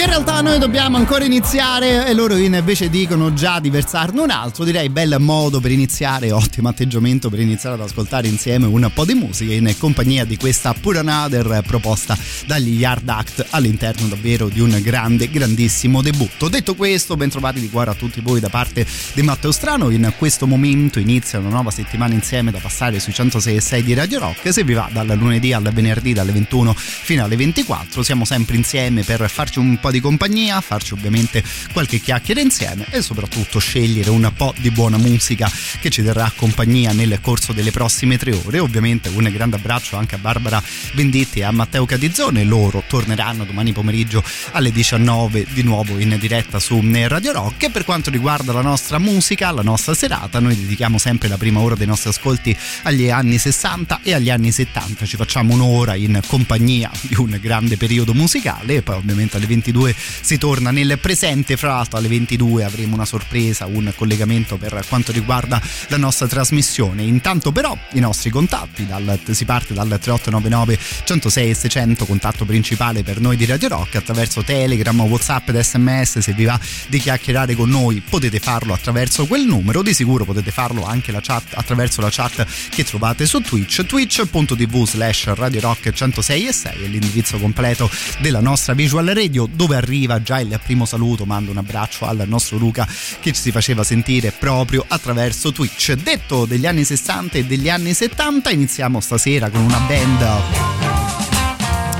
Che in realtà noi dobbiamo ancora iniziare e loro invece dicono già di versarne un altro. Direi bel modo per iniziare, ottimo atteggiamento per iniziare ad ascoltare insieme un po' di musica in compagnia di questa Pura Another proposta dagli Yard Act all'interno davvero di un grande, grandissimo debutto. Detto questo, ben trovati di cuore a tutti voi da parte di Matteo Strano. In questo momento inizia una nuova settimana insieme da passare sui 106 di Radio Rock. Se vi va dal lunedì al venerdì dalle 21 fino alle 24, siamo sempre insieme per farci un po' di compagnia, farci ovviamente qualche chiacchiera insieme e soprattutto scegliere un po' di buona musica che ci terrà compagnia nel corso delle prossime tre ore. Ovviamente un grande abbraccio anche a Barbara Venditti e a Matteo Cadizzone, loro torneranno domani pomeriggio alle 19 di nuovo in diretta su Radio Rock. E per quanto riguarda la nostra musica, la nostra serata, noi dedichiamo sempre la prima ora dei nostri ascolti agli anni 60 e agli anni 70, ci facciamo un'ora in compagnia di un grande periodo musicale e poi ovviamente alle 22 22 si torna nel presente. Fra l'altro alle 22 avremo una sorpresa, un collegamento per quanto riguarda la nostra trasmissione. Intanto però i nostri contatti, dal, si parte dal 3899 106 600, contatto principale per noi di Radio Rock, attraverso Telegram, Whatsapp ed SMS. Se vi va di chiacchierare con noi potete farlo attraverso quel numero, di sicuro potete farlo anche la chat, attraverso la chat che trovate su Twitch, twitch.tv slash Radio Rock 106 e 6 è l'indirizzo completo della nostra visual radio dove dove arriva già il primo saluto, mando un abbraccio al nostro Luca che ci si faceva sentire proprio attraverso Twitch. Detto degli anni 60 e degli anni 70, iniziamo stasera con una band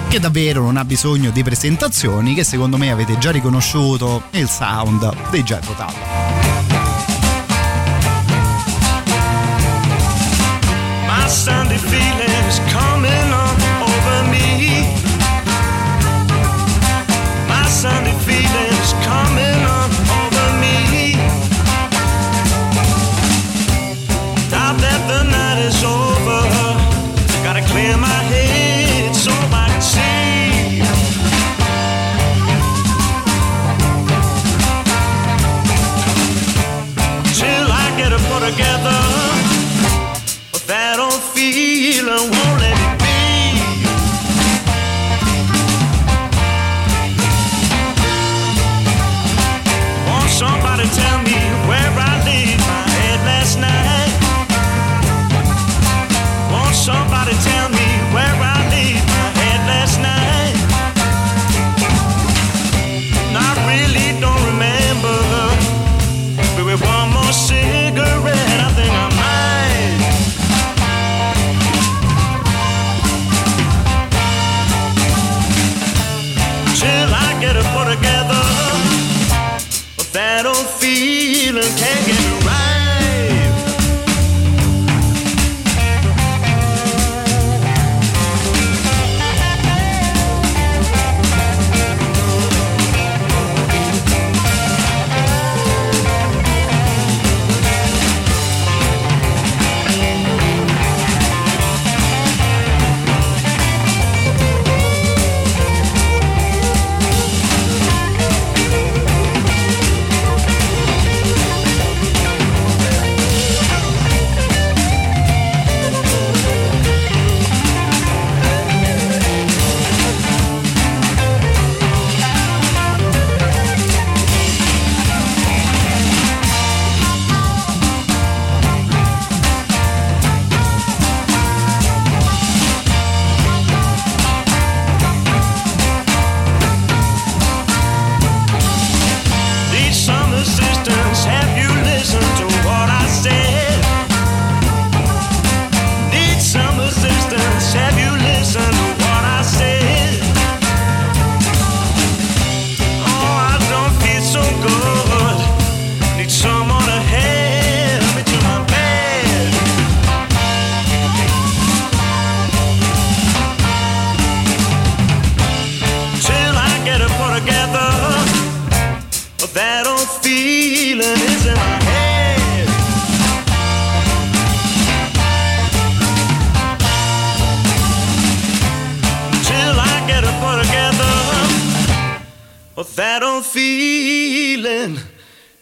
che davvero non ha bisogno di presentazioni, che secondo me avete già riconosciuto il sound dei Jet Rotal. My Sunday feelings coming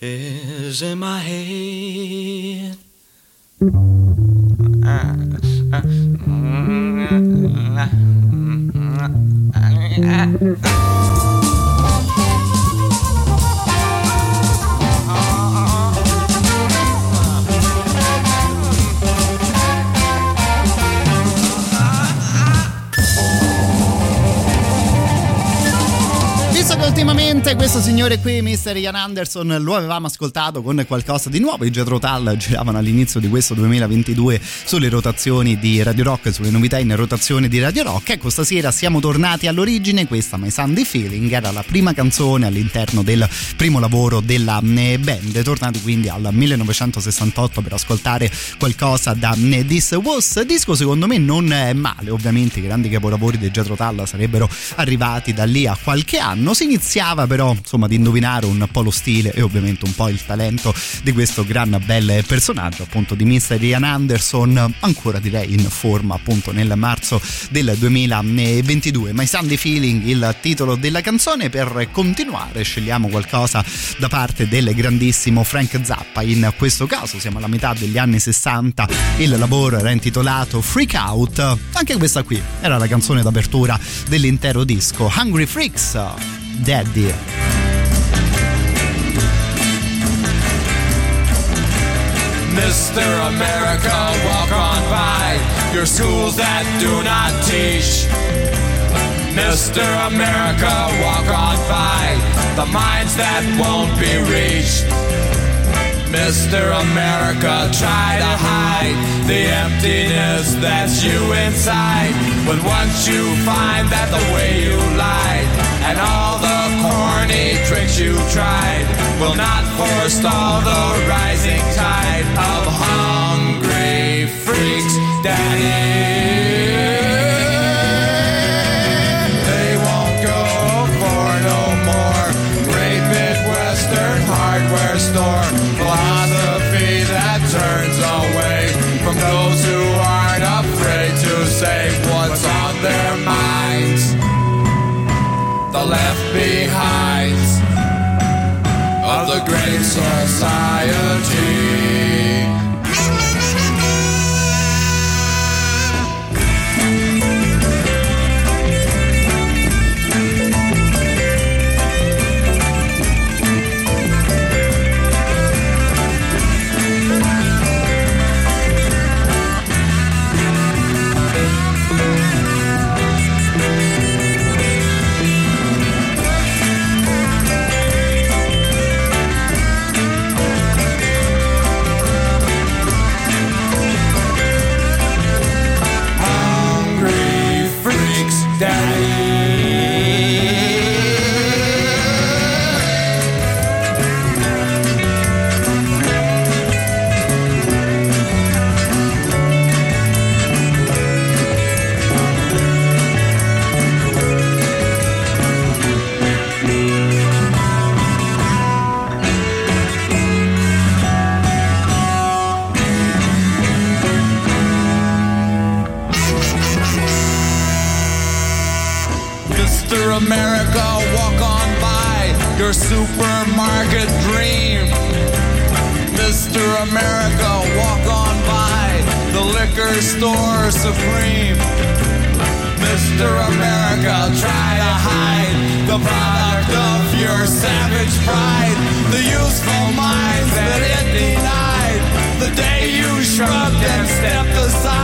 is in my head. ultimamente questo signore qui, Mr. Ian Anderson, lo avevamo ascoltato con qualcosa di nuovo. I Jetro Tal giravano all'inizio di questo 2022 sulle rotazioni di Radio Rock, sulle novità in rotazione di Radio Rock. Ecco, stasera siamo tornati all'origine. Questa My Sunday Feeling era la prima canzone all'interno del primo lavoro della eh, band. Tornati quindi al 1968 per ascoltare qualcosa da eh, This Was. Disco secondo me non è male, ovviamente i grandi capolavori dei Jetro Tal sarebbero arrivati da lì a qualche anno. Si inizia rischiava però insomma di indovinare un po' lo stile e ovviamente un po' il talento di questo gran bel personaggio appunto di Mr. Ian Anderson ancora direi in forma appunto nel marzo del 2022 My Sunday Feeling il titolo della canzone per continuare scegliamo qualcosa da parte del grandissimo Frank Zappa. In questo caso siamo alla metà degli anni 60 il lavoro era intitolato Freak Out. Anche questa qui era la canzone d'apertura dell'intero disco Hungry Freaks Daddy. Mr. America, walk on by your schools that do not teach. Mr. America, walk on by the minds that won't be reached. Mr. America, try to hide the emptiness that's you inside. But once you find that the way you lied and all the tricks you tried. Will not forestall the rising tide of hungry freaks, Daddy. They won't society. America, walk on by the liquor store supreme. Mr. America, try to hide the product of your savage pride, the useful minds that it denied. The day you shrugged and stepped aside,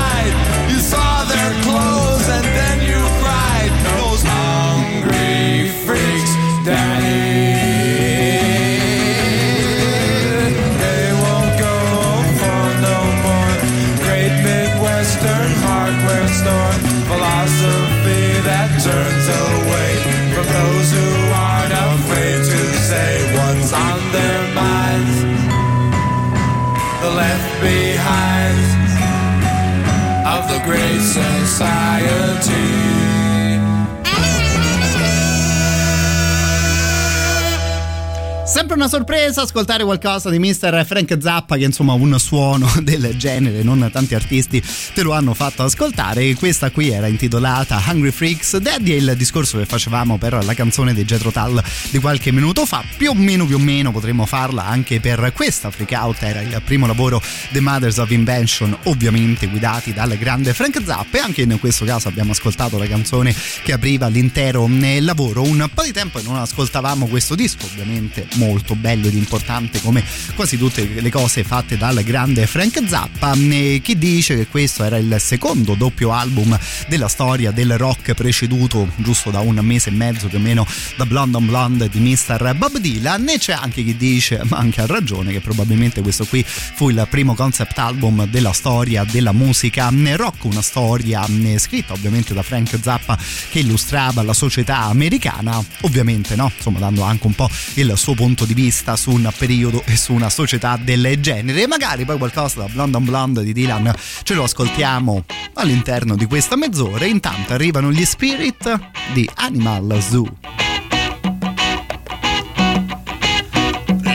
Sempre una sorpresa ascoltare qualcosa di Mr. Frank Zappa che insomma un suono del genere, non tanti artisti te lo hanno fatto ascoltare. Questa qui era intitolata Hungry Freaks Daddy e il discorso che facevamo per la canzone di Jetro Tull di qualche minuto fa, più o meno più o meno potremmo farla anche per questa Freak Out, era il primo lavoro The Mothers of Invention, ovviamente guidati dal grande Frank Zappa e anche in questo caso abbiamo ascoltato la canzone che apriva l'intero eh, lavoro. Un po' di tempo che non ascoltavamo questo disco, ovviamente molto bello ed importante come quasi tutte le cose fatte dal grande Frank Zappa. E chi dice che questo era il secondo doppio album della storia del rock preceduto giusto da un mese e mezzo più o meno da Blonde on Blonde di Mr. Bob Dylan? E c'è anche chi dice ma anche a ragione che probabilmente questo qui fu il primo concept album della storia della musica. Rock una storia scritta ovviamente da Frank Zappa che illustrava la società americana ovviamente no? Insomma dando anche un po' il suo punto punto di vista su un periodo e su una società del genere e magari poi qualcosa da Blonde on Blonde di Dylan ce lo ascoltiamo all'interno di questa mezz'ora intanto arrivano gli Spirit di Animal Zoo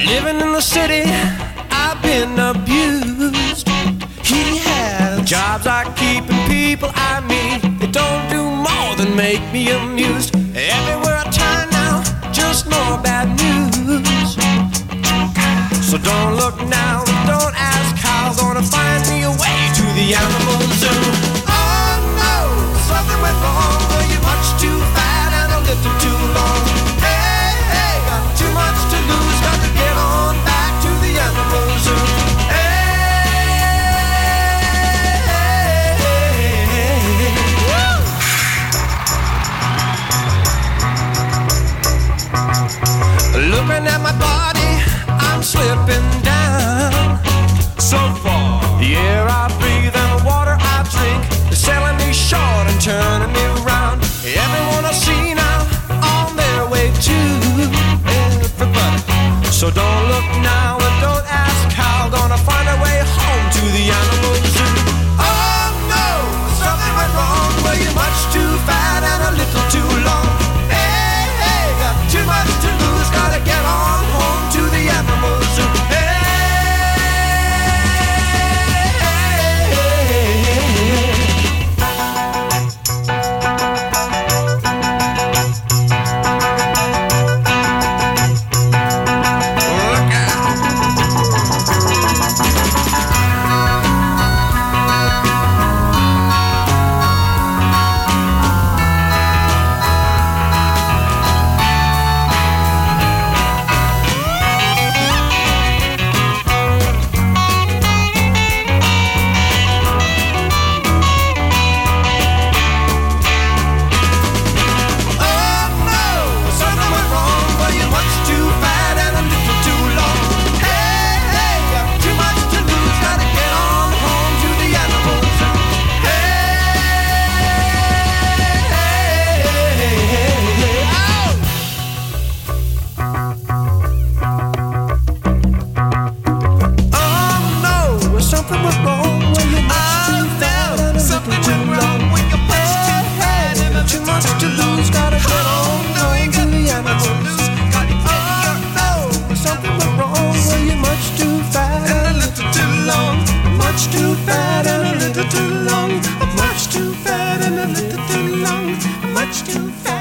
Living in the city, I've been abused. He has jobs are keeping people I meet. They don't do more than make me amused. Everywhere I just more bad news. So don't look now, don't ask how. Gonna find me a way to the animal zoo. Oh no, something went wrong. Were you much too fat and a little too long? Looking at my body, I'm slipping down. So far, the air I breathe and the water I drink is selling me short and turning me round. Everyone I see now on their way to everybody. So don't look now and don't ask how. Gonna find a way home to the animal Much too fat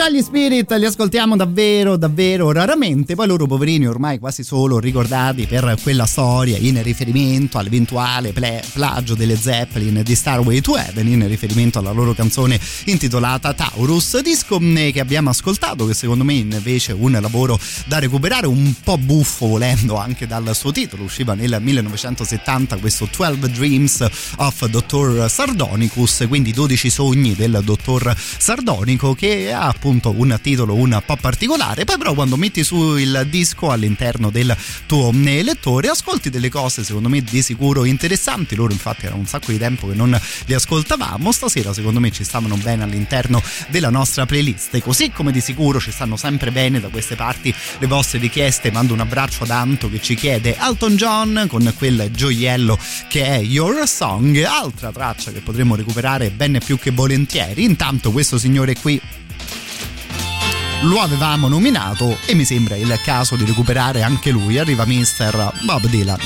già gli Spirit li ascoltiamo davvero, davvero raramente, poi loro poverini ormai quasi solo ricordati per quella storia in riferimento all'eventuale ple- plagio delle Zeppelin di Starway to Heaven, in riferimento alla loro canzone intitolata Taurus, disco eh, che abbiamo ascoltato, che secondo me invece è un lavoro da recuperare, un po' buffo volendo anche dal suo titolo, usciva nel 1970 questo 12 Dreams of Dr. Sardonicus, quindi 12 sogni del dottor Sardonico che ha appunto un titolo un po' particolare, poi però quando metti su il disco all'interno del tuo eh, lettore ascolti delle cose secondo me di sicuro interessanti, loro infatti era un sacco di tempo che non li ascoltavamo, stasera secondo me ci stavano bene all'interno della nostra playlist, così come di sicuro ci stanno sempre bene da queste parti le vostre richieste, mando un abbraccio ad Anto che ci chiede Alton John con quel gioiello che è Your Song, altra traccia che potremmo recuperare ben più che volentieri, intanto questo signore qui lo avevamo nominato e mi sembra il caso di recuperare anche lui. Arriva Mr. Bob Dylan.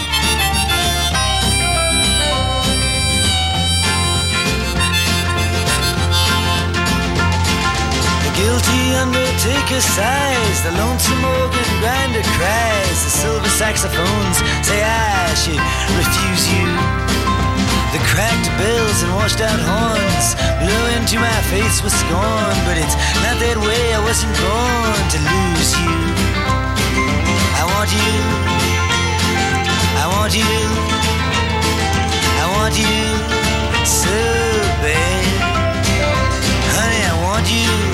guilty undertaker sighs, the lonesome organ grinder cries, the silver saxophones say I should refuse you. Cracked bells and washed out horns blew into my face with scorn, but it's not that way. I wasn't born to lose you. I want you. I want you. I want you so bad. Honey, I want you.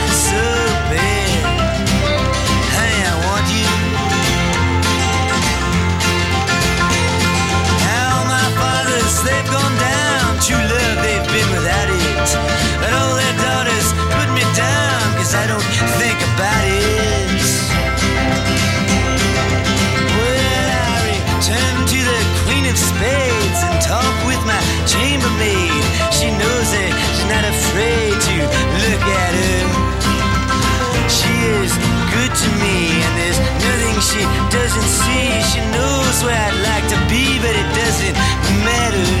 to me, and there's nothing she doesn't see. She knows where I'd like to be, but it doesn't matter.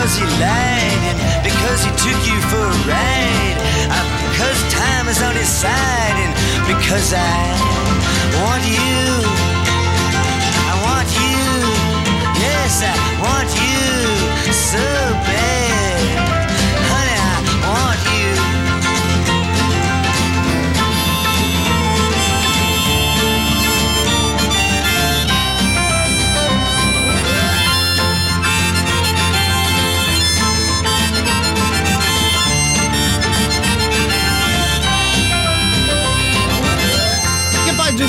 Because he lied and because he took you for a ride. Uh, because time is on his side and because I want you. I want you. Yes, I want you so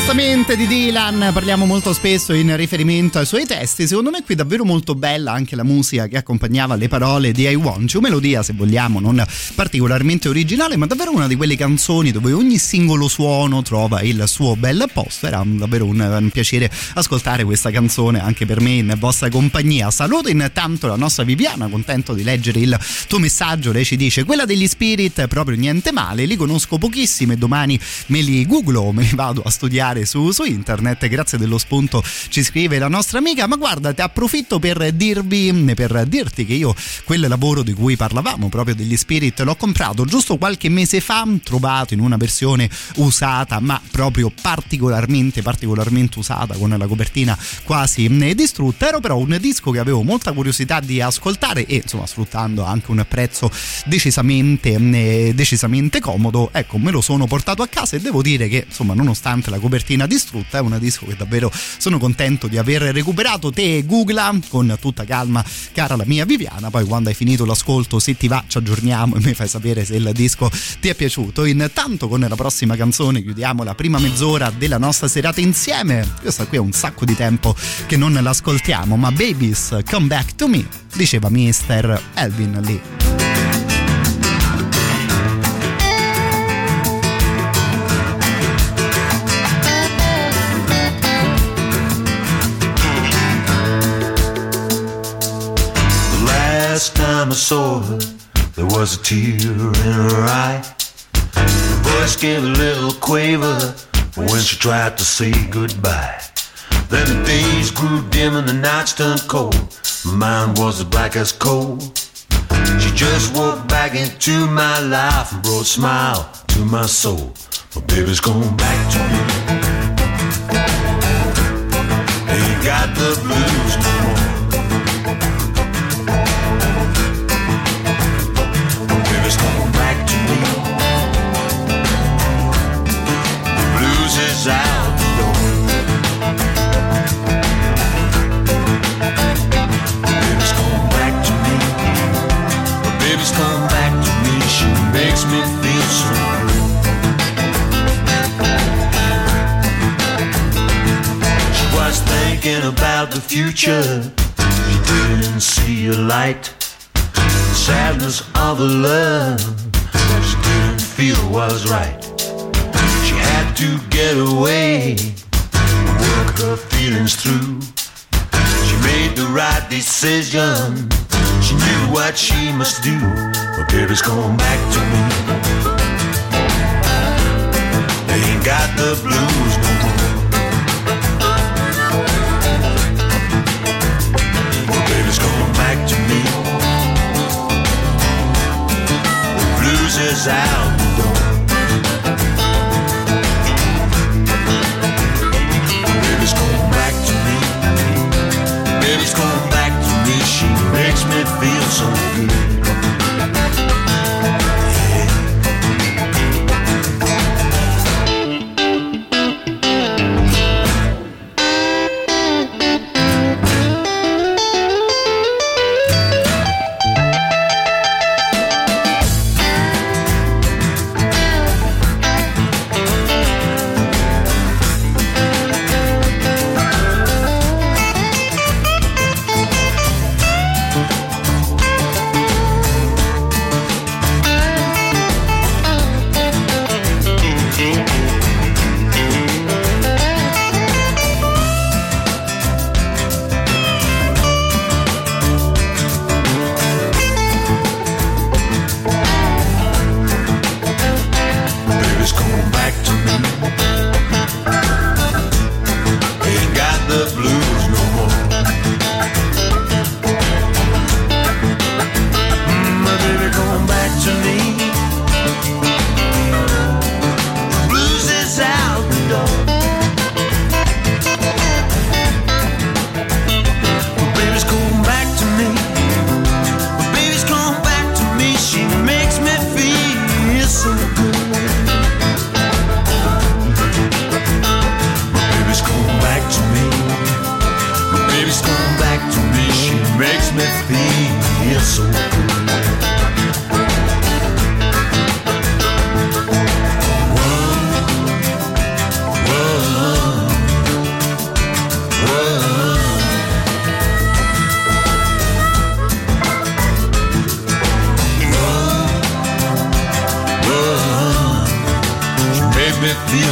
Giustamente di Dylan parliamo molto spesso in riferimento ai suoi testi. Secondo me qui davvero molto bella anche la musica che accompagnava le parole di I Want You, melodia se vogliamo non particolarmente originale, ma davvero una di quelle canzoni dove ogni singolo suono trova il suo bel posto. Era davvero un, un piacere ascoltare questa canzone anche per me in vostra compagnia. Saluto intanto la nostra Viviana, contento di leggere il tuo messaggio. Lei ci dice: Quella degli Spirit proprio niente male, li conosco pochissimi e domani me li googlo, me li vado a studiare su, su internet. Grazie dello spunto, ci scrive la nostra amica. Ma guarda, ti approfitto per dirvi, per dirti che io quel lavoro di cui parlavamo, proprio degli Spirit, l'ho comprato giusto qualche mese fa, trovato in una versione usata, ma proprio particolarmente, particolarmente usata, con la copertina quasi distrutta. Ero però un disco che avevo molta curiosità di ascoltare e insomma sfruttando anche un prezzo decisamente, decisamente comodo, ecco me lo sono portato a casa e devo dire che insomma nonostante la copertina distrutta è un disco che davvero sono contento di aver recuperato. Te googla con tutta calma cara la mia Viviana poi quando hai finito l'ascolto se ti va ci aggiorniamo e mi fai sapere se il disco ti è piaciuto. Intanto con la prossima canzone chiudiamo la prima mezz'ora della nostra serata insieme. Questa qui è un sacco di tempo che non l'ascoltiamo ma Babies Come Back to Me diceva Mr. Elvin Lee saw her, there was a tear in her eye. Her voice gave a little quaver when she tried to say goodbye. Then the days grew dim and the nights turned cold. My mind was as black as coal. She just walked back into my life and brought a smile to my soul. My baby's gone back to me. Ain't got the blues thinking about the future. She didn't see a light. The sadness of her love. She didn't feel was right. She had to get away. Work her feelings through. She made the right decision. She knew what she must do. But baby's come back to me. They ain't got the blues no more. Blues is out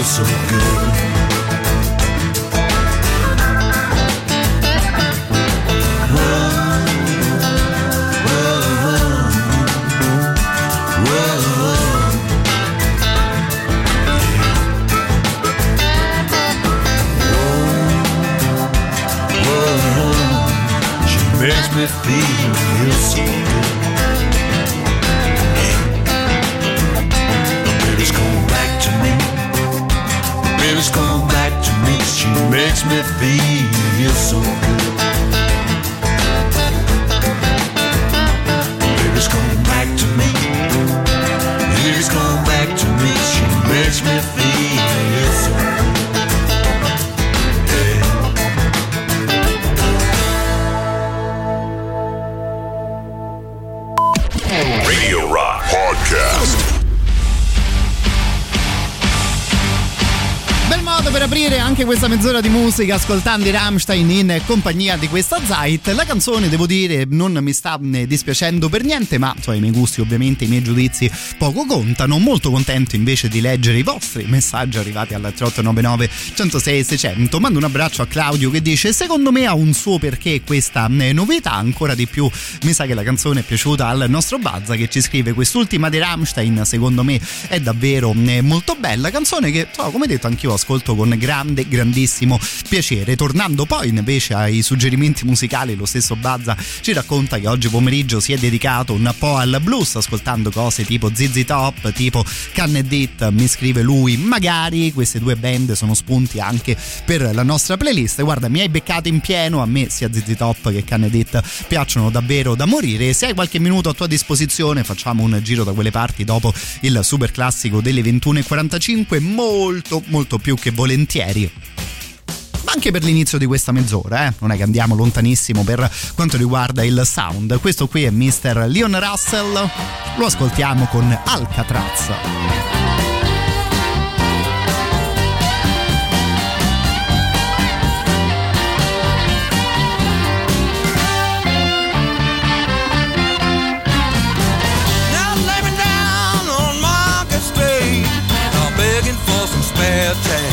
so good. Mezz'ora di musica ascoltando i Rammstein in compagnia di questa Zeit. La canzone, devo dire, non mi sta dispiacendo per niente, ma insomma, i miei gusti, ovviamente, i miei giudizi poco contano. Molto contento invece di leggere i vostri messaggi arrivati al 3899 106 600. Mando un abbraccio a Claudio che dice: Secondo me ha un suo perché questa eh, novità. Ancora di più mi sa che la canzone è piaciuta al nostro Bazza che ci scrive: Quest'ultima di Rammstein, secondo me, è davvero eh, molto bella. Canzone che, come detto, anch'io ascolto con grande, grandissimo piacere. Tornando poi invece ai suggerimenti musicali, lo stesso Bazza ci racconta che oggi pomeriggio si è dedicato un po' al blues, ascoltando cose tipo ZZ Top, tipo Can It, mi scrive lui. Magari queste due band sono spunti anche per la nostra playlist. Guarda, mi hai beccato in pieno, a me sia ZZ Top che Can It piacciono davvero da morire. Se hai qualche minuto a tua disposizione, facciamo un giro da quelle parti dopo il super classico delle 21.45, molto molto più che volentieri anche per l'inizio di questa mezz'ora, eh? non è che andiamo lontanissimo per quanto riguarda il sound. Questo qui è Mr. Leon Russell, lo ascoltiamo con Alcatraz. change.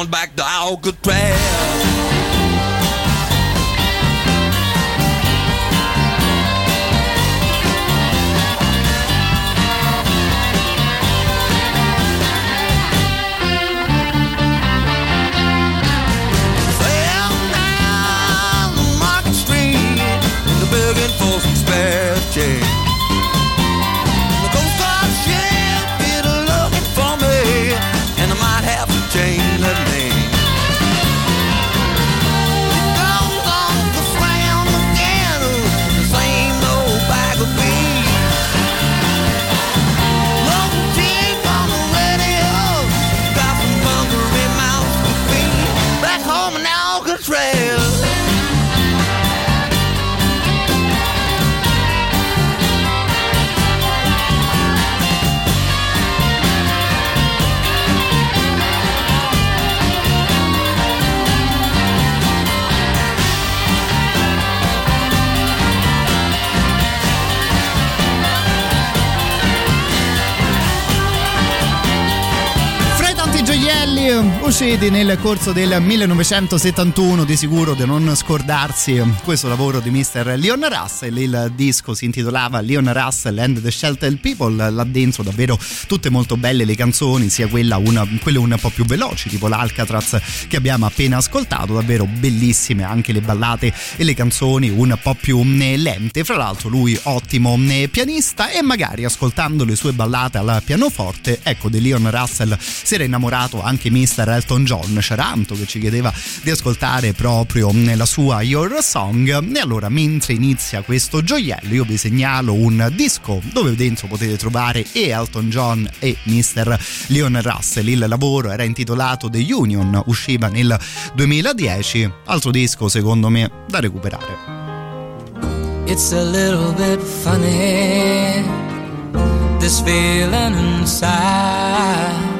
Going back to Alcatraz. Sail usciti nel corso del 1971 di sicuro di non scordarsi questo lavoro di Mr. Leon Russell il disco si intitolava Leon Russell and the Shelter People là dentro davvero tutte molto belle le canzoni sia una, quelle un po' più veloci tipo l'Alcatraz che abbiamo appena ascoltato davvero bellissime anche le ballate e le canzoni un po' più lente fra l'altro lui ottimo pianista e magari ascoltando le sue ballate al pianoforte ecco di Leon Russell si era innamorato anche Mr. Elton John Ceranto che ci chiedeva di ascoltare proprio nella sua Your Song. E allora mentre inizia questo gioiello io vi segnalo un disco dove dentro potete trovare e Elton John e Mr. Leon Russell. Il lavoro era intitolato The Union usciva nel 2010 altro disco secondo me da recuperare. It's a little bit funny this feeling inside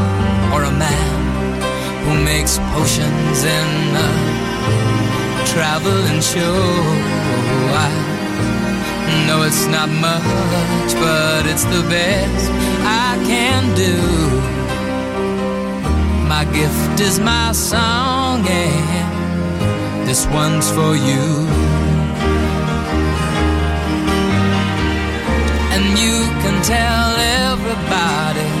or a man who makes potions in a traveling show. I know it's not much, but it's the best I can do. My gift is my song, and this one's for you. And you can tell everybody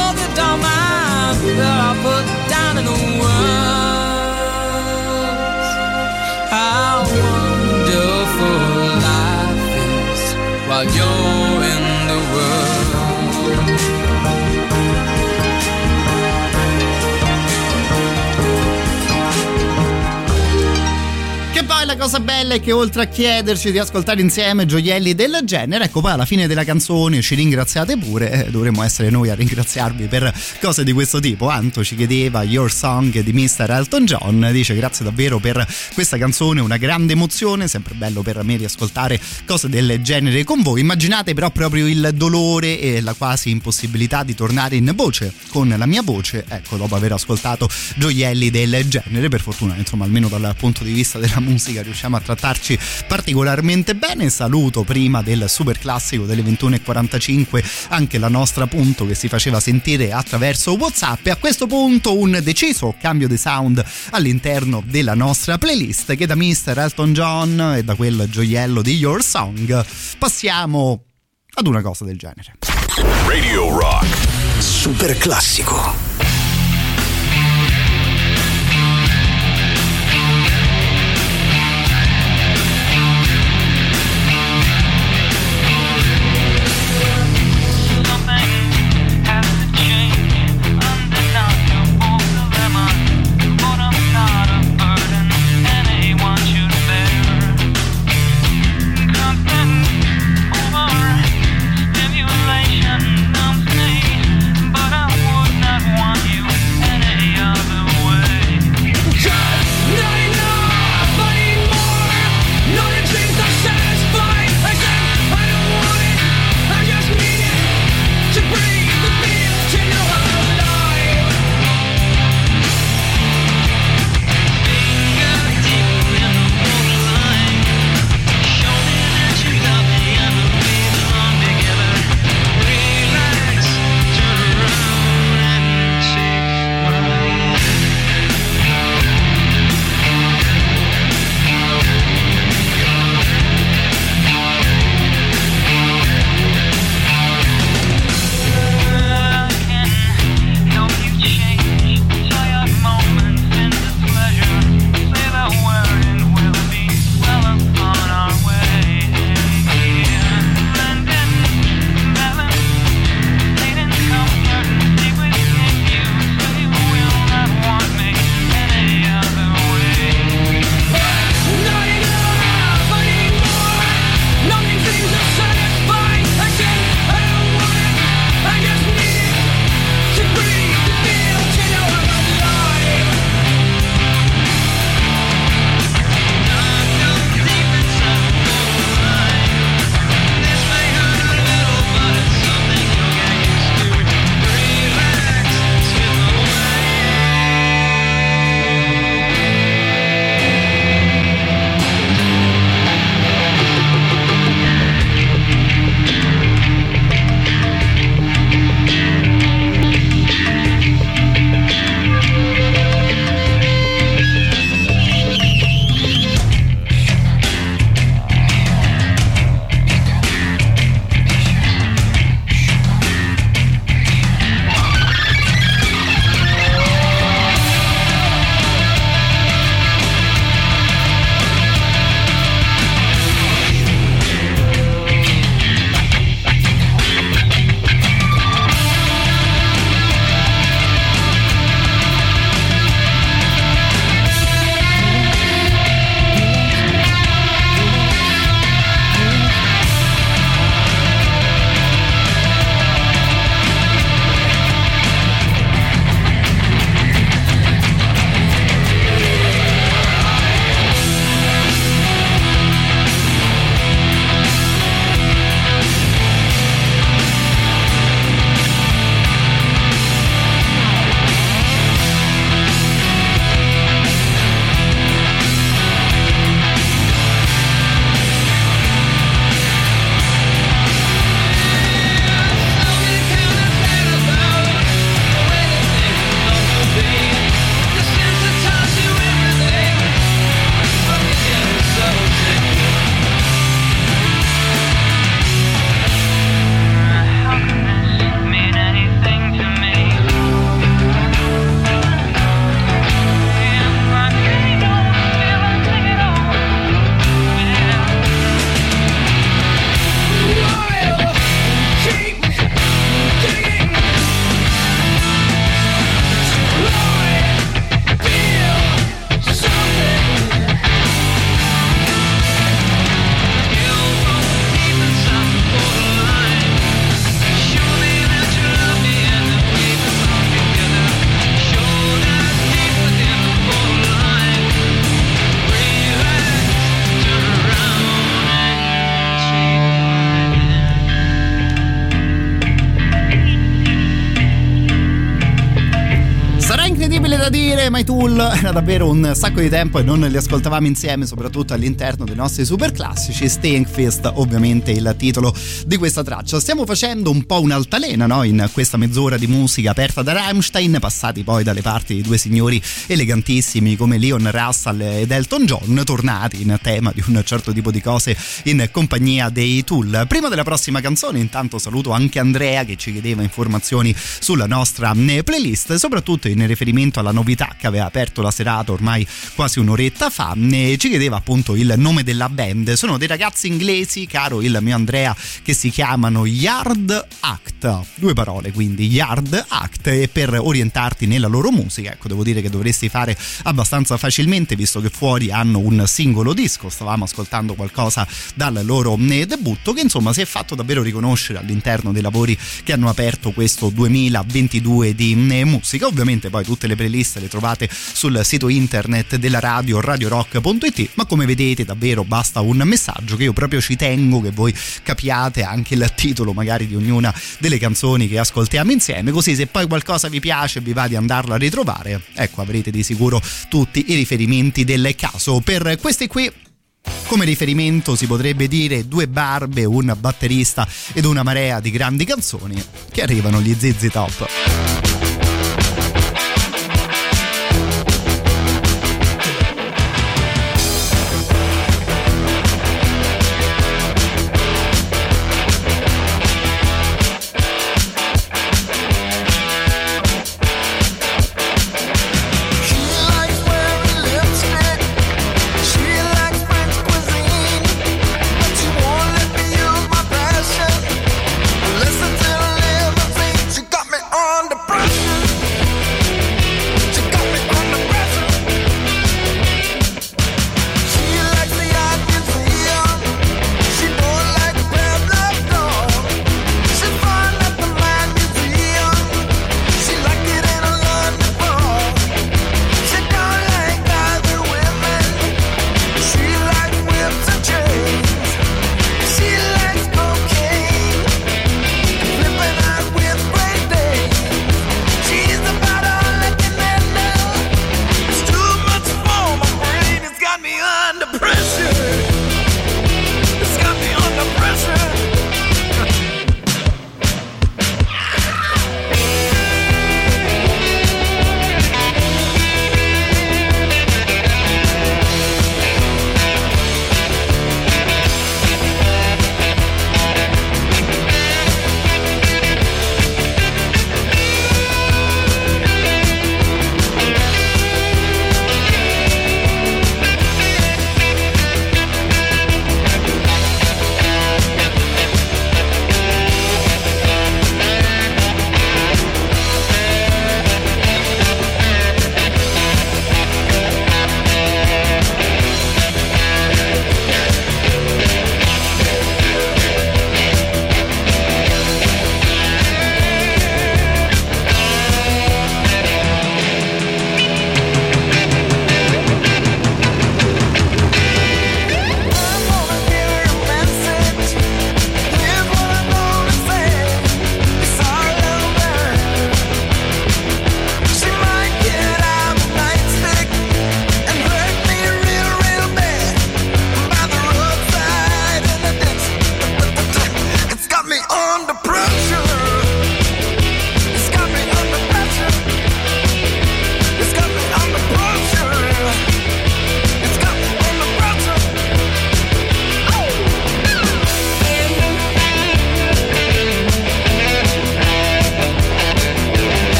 that I put down in the words how wonderful life is while you're in cosa bella è che oltre a chiederci di ascoltare insieme gioielli del genere, ecco poi alla fine della canzone ci ringraziate pure, eh, dovremmo essere noi a ringraziarvi per cose di questo tipo. Anto ci chiedeva Your Song di Mr. Elton John, dice grazie davvero per questa canzone, una grande emozione, sempre bello per me riascoltare cose del genere con voi. Immaginate però proprio il dolore e la quasi impossibilità di tornare in voce con la mia voce, ecco, dopo aver ascoltato gioielli del genere, per fortuna, insomma, almeno dal punto di vista della musica riusciamo a trattarci particolarmente bene. Saluto prima del super classico delle 21.45 anche la nostra punto che si faceva sentire attraverso WhatsApp e a questo punto un deciso cambio di sound all'interno della nostra playlist che da Mr. Elton John e da quel gioiello di Your Song passiamo ad una cosa del genere. Radio Rock. Super classico. I Tool era davvero un sacco di tempo e non li ascoltavamo insieme, soprattutto all'interno dei nostri super classici. Staying Fist, ovviamente, il titolo di questa traccia. Stiamo facendo un po' un'altalena no? in questa mezz'ora di musica aperta da Rammstein, passati poi dalle parti di due signori elegantissimi come Leon Russell ed Elton John, tornati in tema di un certo tipo di cose in compagnia dei Tool. Prima della prossima canzone, intanto saluto anche Andrea che ci chiedeva informazioni sulla nostra eh, playlist, soprattutto in riferimento alla novità che aveva aperto la serata ormai quasi un'oretta fa. E ci chiedeva appunto il nome della band. Sono dei ragazzi inglesi, caro il mio Andrea, che si chiamano Yard Act. Due parole quindi, Yard Act. E per orientarti nella loro musica, ecco, devo dire che dovresti fare abbastanza facilmente, visto che fuori hanno un singolo disco. Stavamo ascoltando qualcosa dal loro eh, debutto, che insomma si è fatto davvero riconoscere all'interno dei lavori che hanno aperto questo 2022 di eh, musica. Ovviamente poi tutte le playlist le trovate sul sito internet della radio radiorock.it, ma come vedete davvero basta un messaggio che io proprio ci tengo che voi capiate anche il titolo magari di ognuna delle canzoni che ascoltiamo insieme, così se poi qualcosa vi piace vi va di andarla a ritrovare, ecco avrete di sicuro tutti i riferimenti del caso. Per questi qui come riferimento si potrebbe dire due barbe, un batterista ed una marea di grandi canzoni che arrivano gli ZZ Top.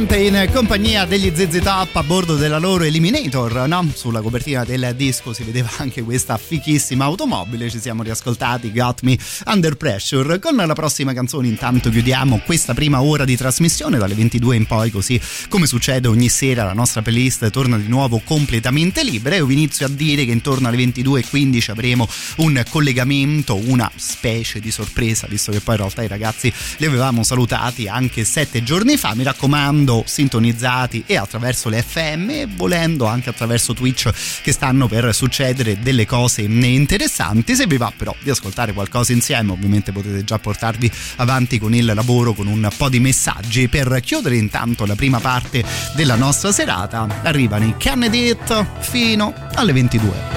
80 in compagnia degli ZZ Top a bordo della loro Eliminator, no? Sulla copertina del disco si vedeva anche questa fichissima automobile, ci siamo riascoltati Got Me Under Pressure. Con la prossima canzone intanto chiudiamo questa prima ora di trasmissione dalle 22 in poi, così come succede ogni sera la nostra playlist torna di nuovo completamente libera e vi inizio a dire che intorno alle 22.15 avremo un collegamento, una specie di sorpresa, visto che poi in realtà i ragazzi li avevamo salutati anche sette giorni fa mi raccomando sintonizzati e attraverso le FM e volendo anche attraverso Twitch che stanno per succedere delle cose interessanti. Se vi va però di ascoltare qualcosa insieme ovviamente potete già portarvi avanti con il lavoro con un po' di messaggi. Per chiudere intanto la prima parte della nostra serata arrivano i Candidate fino alle 22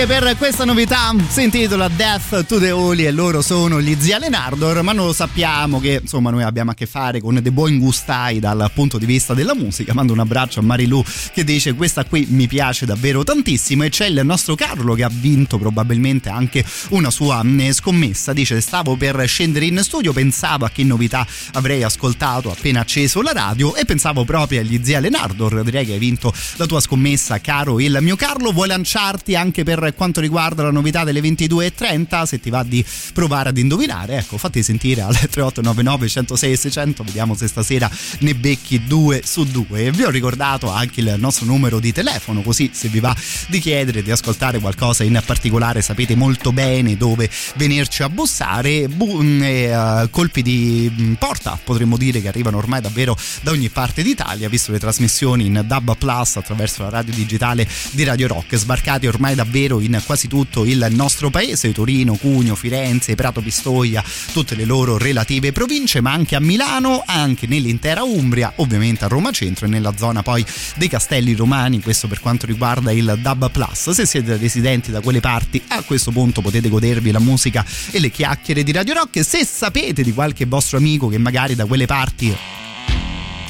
Anche per questa novità, si intitola Death to the Holy e loro sono gli Zia Lenardor, ma non lo sappiamo che insomma noi abbiamo a che fare con dei buoni gustai dal punto di vista della musica. Mando un abbraccio a Marilu che dice questa qui mi piace davvero tantissimo e c'è il nostro Carlo che ha vinto probabilmente anche una sua eh, scommessa, dice stavo per scendere in studio, pensavo a che novità avrei ascoltato appena acceso la radio e pensavo proprio agli Zia Lenardor, direi che hai vinto la tua scommessa caro il mio Carlo, vuoi lanciarti anche per quanto riguarda la novità delle 22.30 se ti va di provare ad indovinare ecco fatti sentire al 3899 106 600 vediamo se stasera ne becchi due su due. Vi ho ricordato anche il nostro numero di telefono così se vi va di chiedere di ascoltare qualcosa in particolare sapete molto bene dove venirci a bussare. Bu- e, uh, colpi di mm, porta potremmo dire che arrivano ormai davvero da ogni parte d'Italia visto le trasmissioni in DAB Plus attraverso la radio digitale di Radio Rock sbarcate arrivati ormai davvero in quasi tutto il nostro paese, Torino, Cugno, Firenze, Prato Pistoia, tutte le loro relative province, ma anche a Milano, anche nell'intera Umbria, ovviamente a Roma Centro e nella zona poi dei Castelli Romani, questo per quanto riguarda il Dub Plus. Se siete residenti da quelle parti, a questo punto potete godervi la musica e le chiacchiere di Radio Rock. Se sapete di qualche vostro amico che magari da quelle parti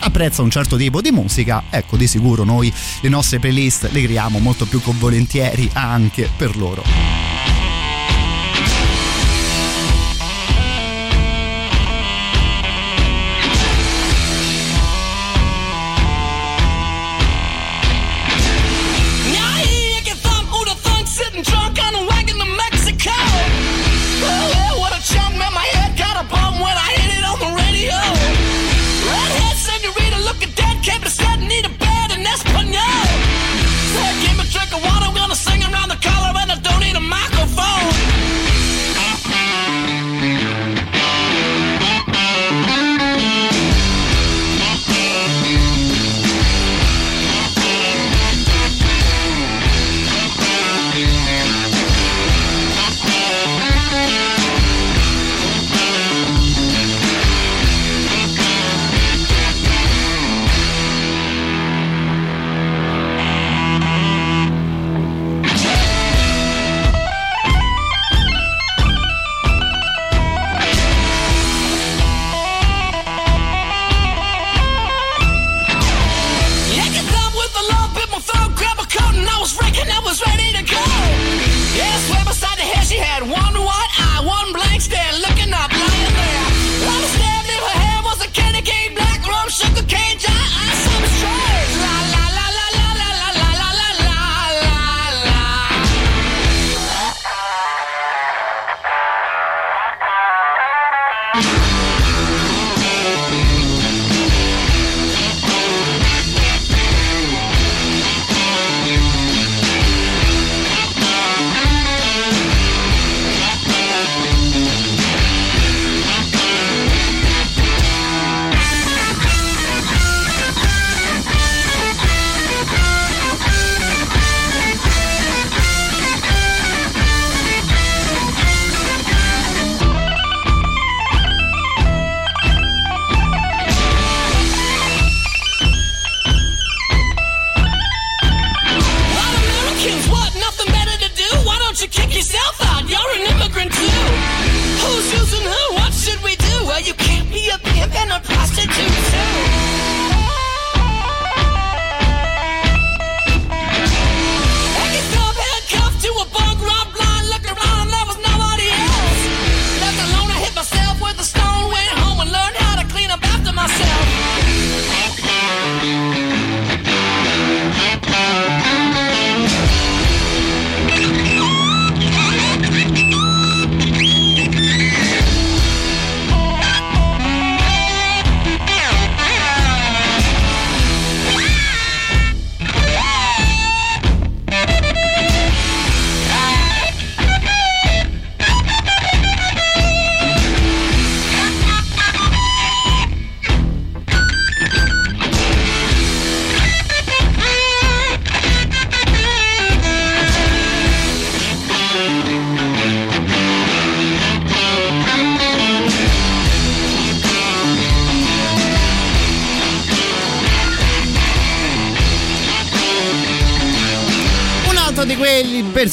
apprezza un certo tipo di musica, ecco di sicuro noi le nostre playlist le creiamo molto più con volentieri anche per loro.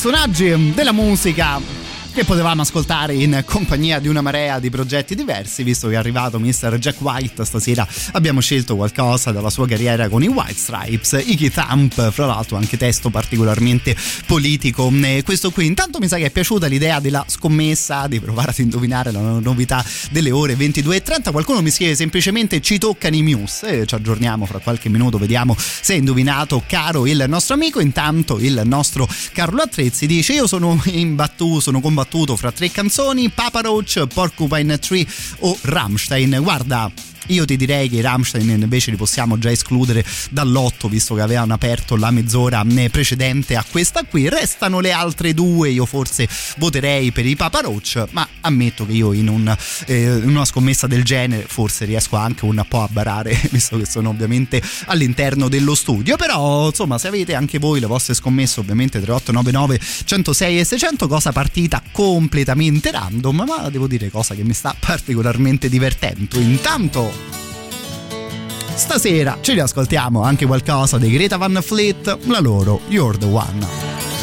Personaggi della musica che potevamo ascoltare in compagnia di una marea di progetti diversi, visto che è arrivato Mr. Jack White stasera abbiamo scelto qualcosa dalla sua carriera con i White Stripes, Iggy Thump, fra l'altro anche testo particolarmente politico. Questo qui intanto mi sa che è piaciuta l'idea della scommessa, di provare ad indovinare la novità delle ore 22.30, qualcuno mi scrive semplicemente ci toccano i Muse, ci aggiorniamo fra qualche minuto, vediamo se hai indovinato caro il nostro amico, intanto il nostro Carlo Attrezzi dice io sono imbattuto, sono combattuto combattuto fra tre canzoni, Papa Roach, Porcupine Tree o Rammstein. Guarda, io ti direi che i Rammstein invece li possiamo già escludere dall'otto visto che avevano aperto la mezz'ora eh, precedente a questa qui. Restano le altre due. Io forse voterei per i Papa Roach ma ammetto che io in, un, eh, in una scommessa del genere forse riesco anche un po' a barare visto che sono ovviamente all'interno dello studio. Però insomma se avete anche voi le vostre scommesse ovviamente 3899 106 e 600 cosa partita completamente random ma devo dire cosa che mi sta particolarmente divertendo. Intanto stasera ci riascoltiamo anche qualcosa dei Greta Van Fleet la loro You're the One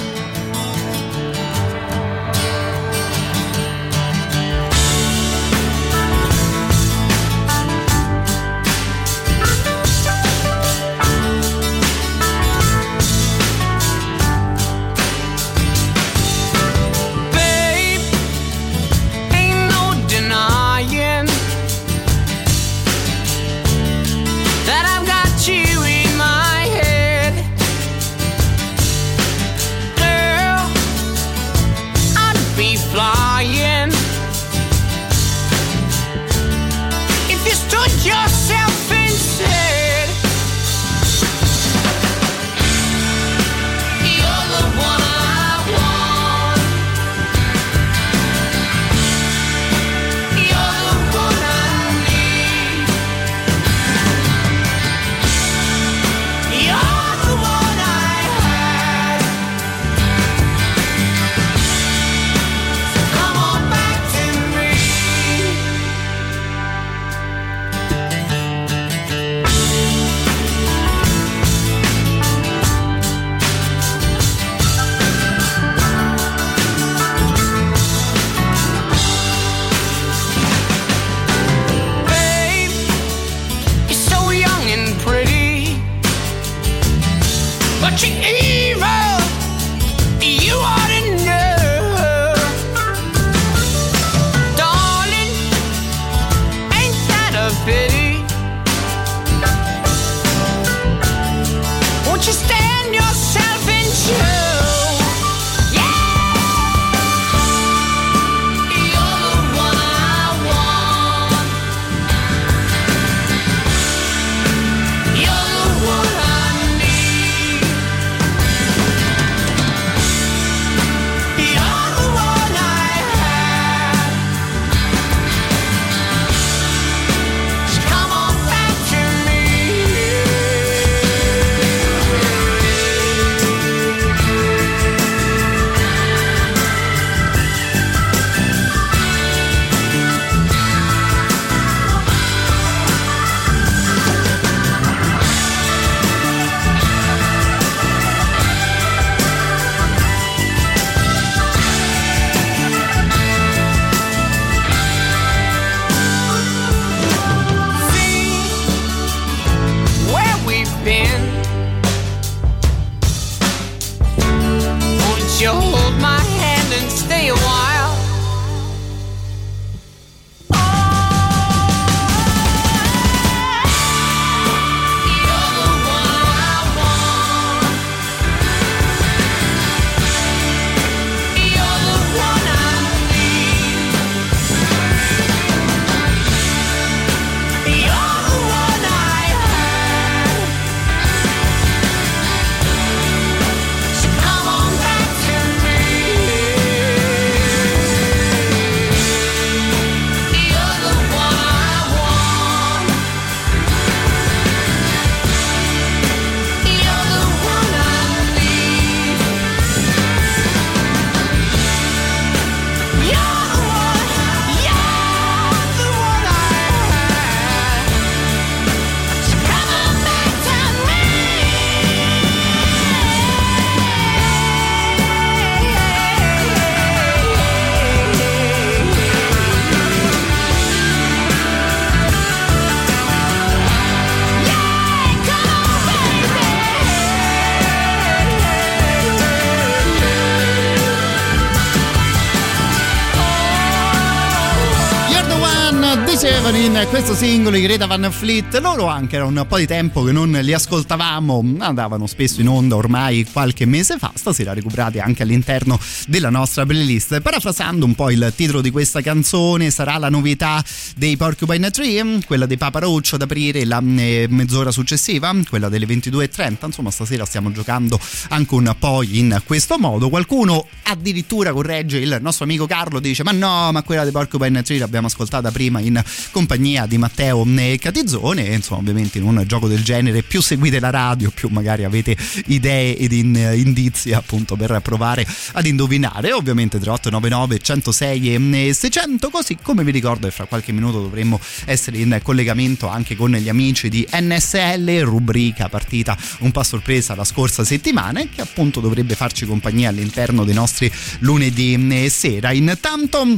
questo singolo i Greta Van Fleet loro anche era un po' di tempo che non li ascoltavamo andavano spesso in onda ormai qualche mese fa stasera recuperati anche all'interno della nostra playlist. Parafrasando un po' il titolo di questa canzone sarà la novità dei Porcupine Tree quella dei Papa Roach ad aprire la eh, mezz'ora successiva quella delle 22.30 insomma stasera stiamo giocando anche un po' in questo modo. Qualcuno addirittura corregge il nostro amico Carlo dice ma no ma quella dei Porcupine Tree l'abbiamo ascoltata prima in compagnia di Matteo Catizzone. E insomma ovviamente in un gioco del genere più seguite la radio più magari avete idee ed in, indizi appunto per provare ad indovinare. Ovviamente 3899 106 e 600 così come vi ricordo che fra qualche minuto dovremmo essere in collegamento anche con gli amici di NSL rubrica partita un po' a sorpresa la scorsa settimana e che appunto dovrebbe farci compagnia all'interno dei nostri lunedì sera intanto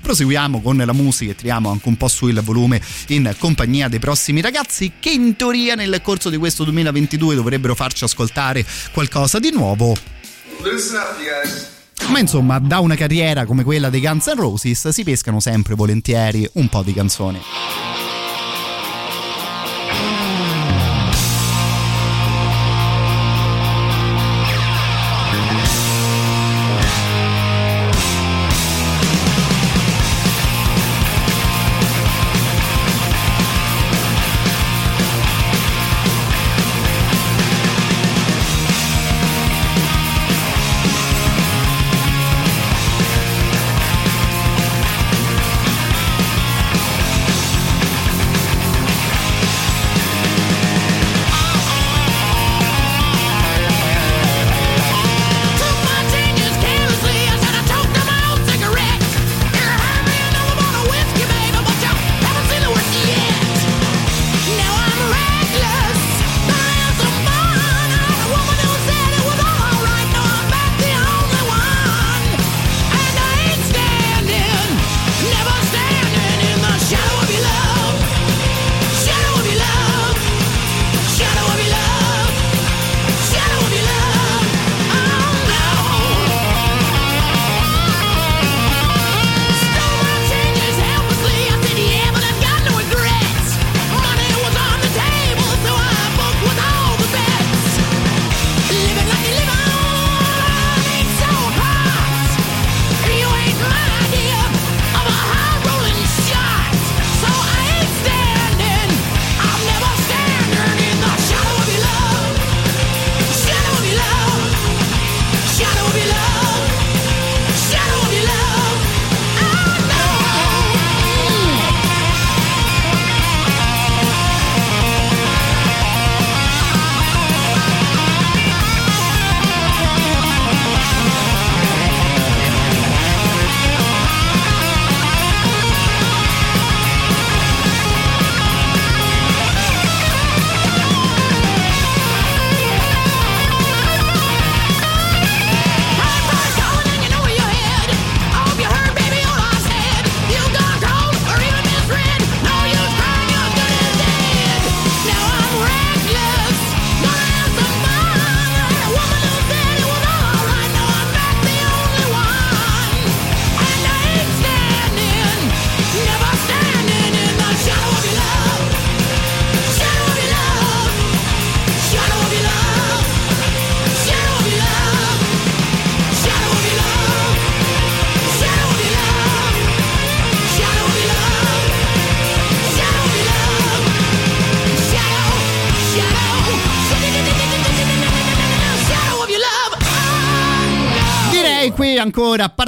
proseguiamo con la musica e triamo anche un po' su il volume in compagnia dei prossimi ragazzi che in teoria nel corso di questo 2022 dovrebbero farci ascoltare qualcosa di nuovo. Ma insomma, da una carriera come quella dei Guns N' Roses si pescano sempre volentieri un po' di canzoni.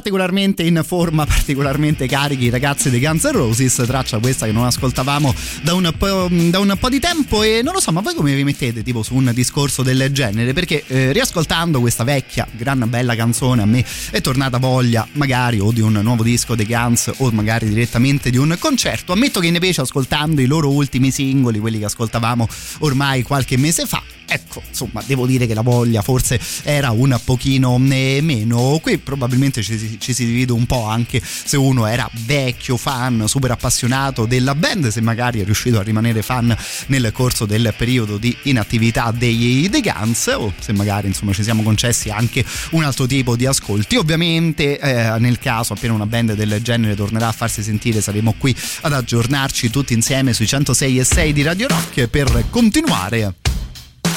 Particolarmente in forma, particolarmente carichi i ragazzi dei Guns N' Roses, traccia questa che non ascoltavamo da un, po', da un po' di tempo e non lo so, ma voi come vi mettete tipo su un discorso del genere? Perché eh, riascoltando questa vecchia, gran bella canzone a me è tornata voglia magari o di un nuovo disco dei Guns o magari direttamente di un concerto. Ammetto che invece ascoltando i loro ultimi singoli, quelli che ascoltavamo ormai qualche mese fa, ecco, insomma, devo dire che la voglia forse era un pochino eh, meno. Qui probabilmente probabilmente ci, si divide un po' anche se uno era vecchio fan, super appassionato della band, se magari è riuscito a rimanere fan nel corso del periodo di inattività dei, dei Guns o se magari insomma ci siamo concessi anche un altro tipo di ascolti. Ovviamente eh, nel caso appena una band del genere tornerà a farsi sentire saremo qui ad aggiornarci tutti insieme sui 106 e 6 di Radio Rock per continuare.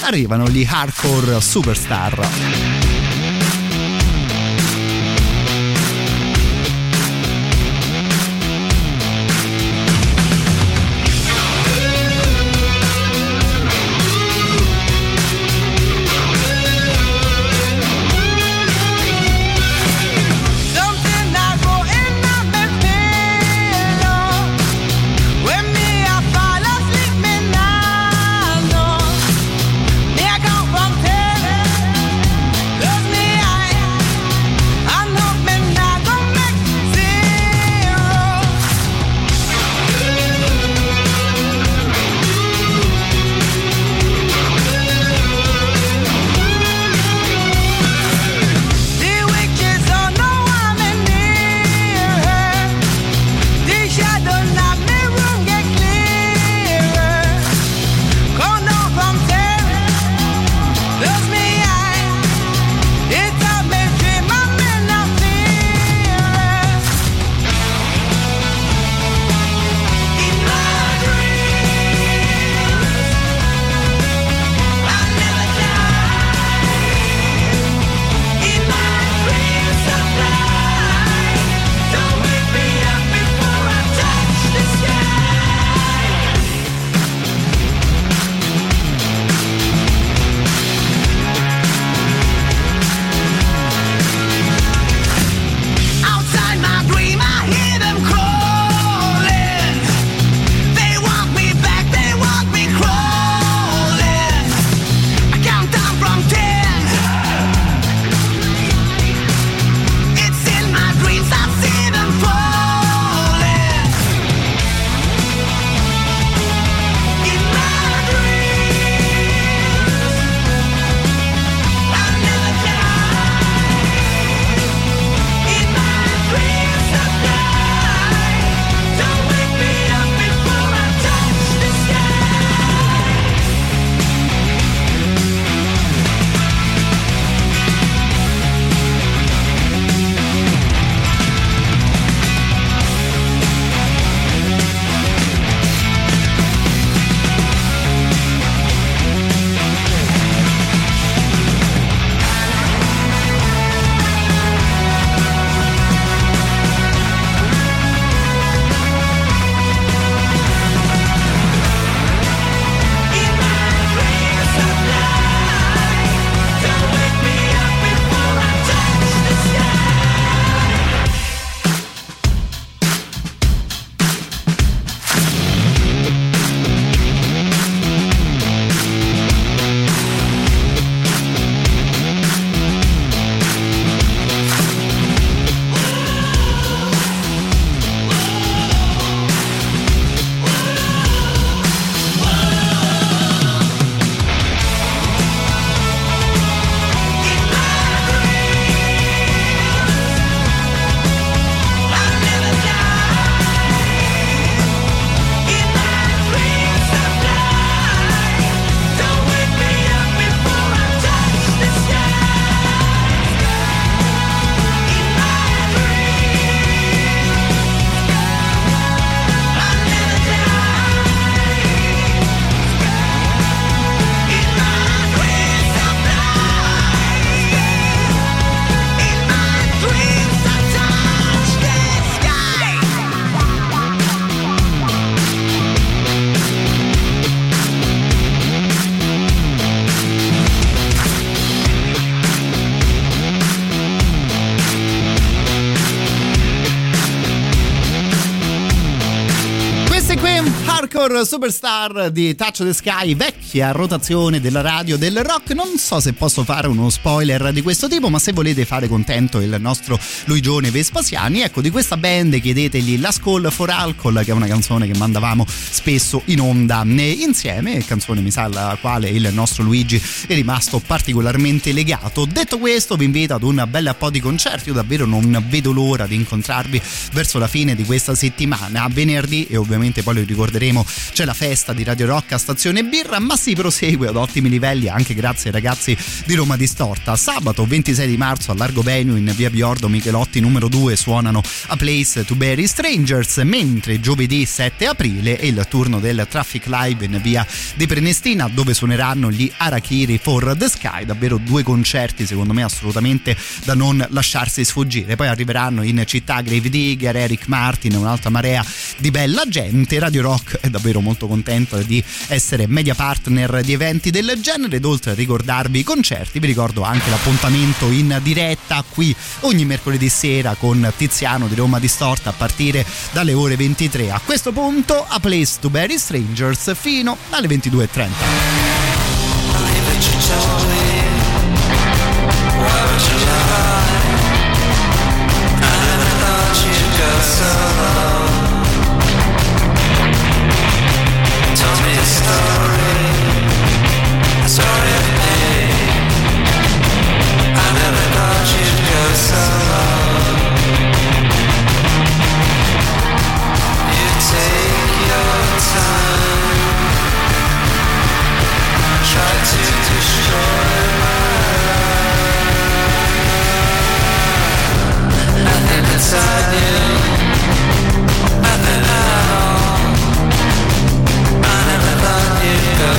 Arrivano gli hardcore superstar. Superstar di Touch the Sky, vecchia rotazione della radio del rock. Non so se posso fare uno spoiler di questo tipo, ma se volete fare contento il nostro Luigione Vespasiani, ecco di questa band chiedetegli La Skull for Alcohol, che è una canzone che mandavamo spesso in onda insieme, canzone mi sa alla quale il nostro Luigi è rimasto particolarmente legato. Detto questo, vi invito ad un bel po' di concerti, io davvero non vedo l'ora di incontrarvi verso la fine di questa settimana, venerdì e ovviamente poi lo ricorderemo c'è la festa di Radio Rock a Stazione Birra, ma si prosegue ad ottimi livelli anche grazie ai ragazzi di Roma Distorta. Sabato 26 di marzo a Largo Venue in via Biordo Michelotti numero 2 suonano A Place to Bury Strangers, mentre giovedì 7 aprile è il turno del Traffic Live in via di Prenestina dove suoneranno gli Arakiri for the Sky, davvero due concerti secondo me assolutamente da non lasciarsi sfuggire. Poi arriveranno in città Grave Digger, Eric Martin un'altra marea di bella gente. Radio Rock è davvero molto contento di essere media partner di eventi del genere. Ed oltre a ricordarvi i concerti vi ricordo anche l'appuntamento in diretta qui ogni mercoledì sera con Tiziano di Roma Distorta a partire dalle ore 23 a questo punto a Place to Bury Strangers fino alle 22.30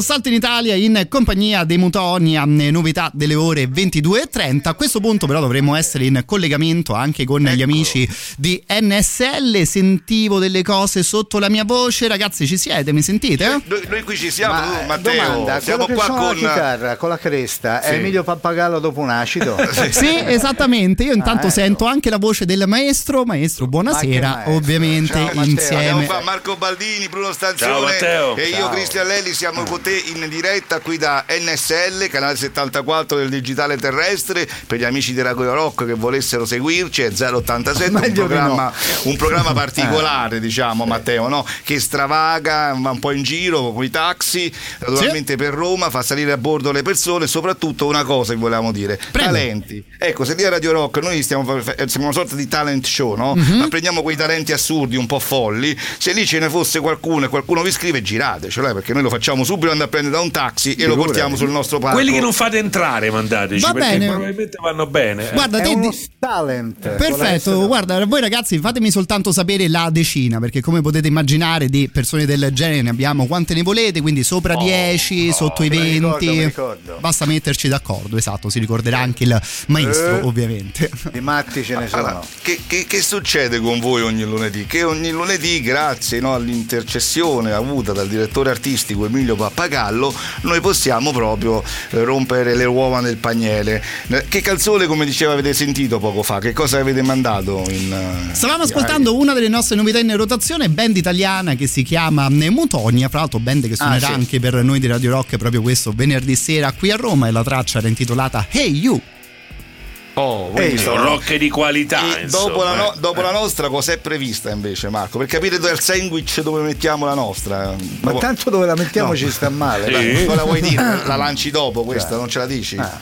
salto in Italia in compagnia dei Mutonia, novità delle ore 22.30. A questo punto però dovremmo essere in collegamento anche con Ecco. gli amici di NSL. Sentivo delle cose sotto la mia voce. Ragazzi, ci siete? Mi sentite? Noi, noi qui ci siamo, Ma, eh, Matteo. domanda, siamo qua con la chitarra con la cresta è Sì. Emilio Pappagallo dopo un acido? Sì, esattamente. Io intanto ecco. sento anche la voce del maestro. Maestro, buonasera. maestro. Ovviamente Ciao. Abbiamo insieme. qua Marco Baldini, Bruno Ciao, Stanzione Matteo. e io Ciao. Cristian Lelli siamo con te in diretta qui da NSL, canale 74 del digitale terrestre, per gli amici di Radio Rock che volessero seguirci è 087, un programma, un programma Eh. particolare diciamo Matteo, no? che stravaga, va un po' in giro con i taxi, naturalmente per Roma, fa salire a bordo le persone soprattutto una cosa che volevamo dire, Prego. talenti. Ecco, se lì a Radio Rock noi stiamo, siamo una sorta di talent show, no? Mhm. Ma prendiamo quei talenti assurdi, un po' folli, se lì ce ne fosse qualcuno e qualcuno vi scrive giratecelo, eh, perché noi lo facciamo subito andare a prendere da un taxi e lo portiamo sul nostro palco. Quelli che non fate entrare, mandateci, Va perché bene. probabilmente vanno bene. eh. Guarda, È te uno di- talent. Perfetto, guarda, voi ragazzi fatemi soltanto sapere la decina, perché come potete immaginare di persone del genere ne abbiamo quante ne volete, quindi sopra 10, sotto i me ne 20. ricordo, ricordo. Basta metterci d'accordo, esatto, si ricorderà anche il maestro, Eh. ovviamente. Di matti ce ne sono. Allora, che, che- che succede con voi ogni lunedì? Che ogni lunedì, grazie no, all'intercessione avuta dal direttore artistico Emilio Pappagallo, noi possiamo proprio eh, rompere le uova nel paniere. Eh, Che canzone, come diceva, avete sentito poco fa? Che cosa avete mandato? In, eh, Stavamo ascoltando una delle nostre novità in rotazione, band italiana che si chiama Mutonia, fra l'altro band che suonerà sì. anche per noi di Radio Rock proprio questo venerdì sera qui a Roma e la traccia era intitolata Hey You. Oh, Ehi, sono- rock di qualità. Dopo, la, no- eh. dopo la nostra cos'è prevista invece Marco? Per capire dal sandwich dove mettiamo la nostra. Ma Dopo- tanto dove la mettiamo No. ci sta male. Sì. cosa la vuoi dire? La lanci dopo questa, non ce la dici? Ah.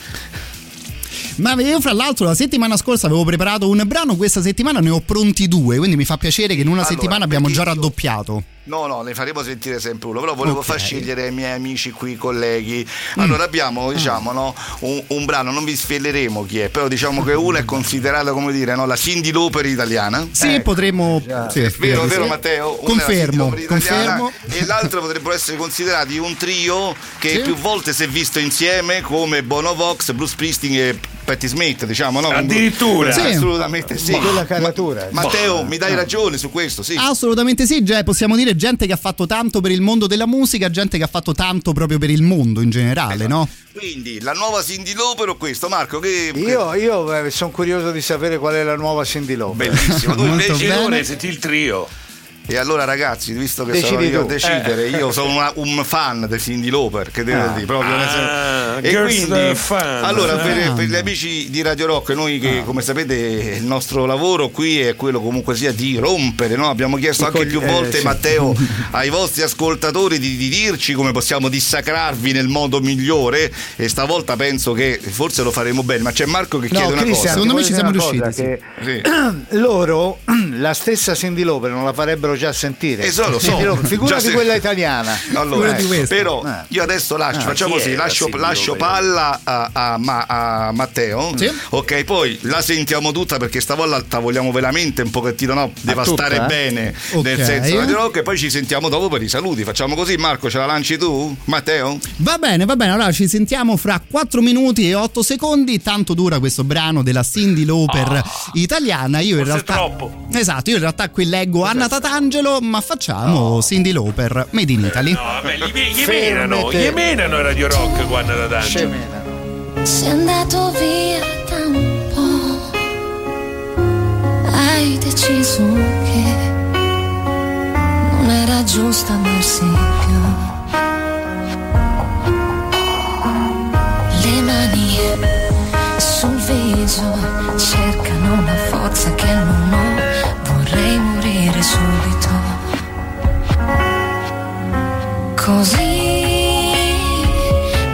Ma io fra l'altro la settimana scorsa avevo preparato un brano, questa settimana ne ho pronti due, quindi mi fa piacere che in una Allora, settimana abbiamo già io- raddoppiato. No, no, ne faremo sentire sempre uno, però volevo Ok. far scegliere ai miei amici qui, colleghi. Allora abbiamo, diciamo, no, un, un brano, non vi sveleremo chi è, però diciamo che uno è considerata, come dire, no, la Cindy Lauper italiana. Sì, potremmo. già. sì, Vero, direi di vero sì. Matteo? Una è la Confermo, confermo. E l'altro potrebbero essere considerati un trio che Sì. più volte si è visto insieme come Bono Vox, Bruce Springsteen e Patti Smith, diciamo, no? Addirittura? Sì. Assolutamente sì. Quella caratura. Ma- Matteo, mi Ah. dai ragione su questo, sì. Assolutamente sì, già possiamo dire gente che ha fatto tanto per il mondo della musica, gente che ha fatto tanto proprio per il mondo in generale, no? Quindi, la nuova Cindy Lauper o questo? Marco, che... Io, io sono curioso di sapere qual è la nuova Cindy Lauper. Bellissimo, tu invece... bene. Senti il trio. E allora ragazzi, visto che sono Decidi io a decidere, io sono una- un fan di Cindy Lauper, che devo Ah. dire, proprio Ah, E quindi, fan. allora, per, Fan. per gli amici di Radio Rock, noi che come sapete il nostro lavoro qui è quello comunque sia di rompere, no? abbiamo chiesto I anche cogli- più eh, volte, sì. Matteo, ai vostri ascoltatori di, di dirci come possiamo dissacrarvi nel modo migliore e stavolta penso che forse lo faremo bene, ma c'è Marco che No, chiede una Cristian, Secondo me ci siamo riusciti, cosa, che Sì. loro la stessa Cindy Lauper non la farebbero già sentire. Eh, so, lo so. Lauper, figurati Già se- quella italiana. Allora, Figurati questo. però Eh. io adesso lascio, Ah, facciamo così, lascio, lascio palla a, a a Matteo, Sì. ok, poi la sentiamo tutta perché stavolta vogliamo veramente un pochettino no, devastare tutta, eh? bene Ok. nel senso Radio Rock e poi ci sentiamo dopo per i saluti, facciamo così Marco, ce la lanci tu? Matteo? Va bene, va bene, allora ci sentiamo fra 4 minuti e 8 secondi, tanto dura questo brano della Cindy Lauper italiana, io in realtà... troppo. Esatto, io in realtà qui leggo Anna Tatangelo, ma facciamo Cindy Lauper, Made in Italy. No, vabbè, gli, gli menano, gli menano Radio Rock quando da tanto. Scemenano. Sei andato via da un po', hai deciso che non era giusto amarsi più. Le mani sul viso cercano una forza che non ho, vorrei morire subito. Così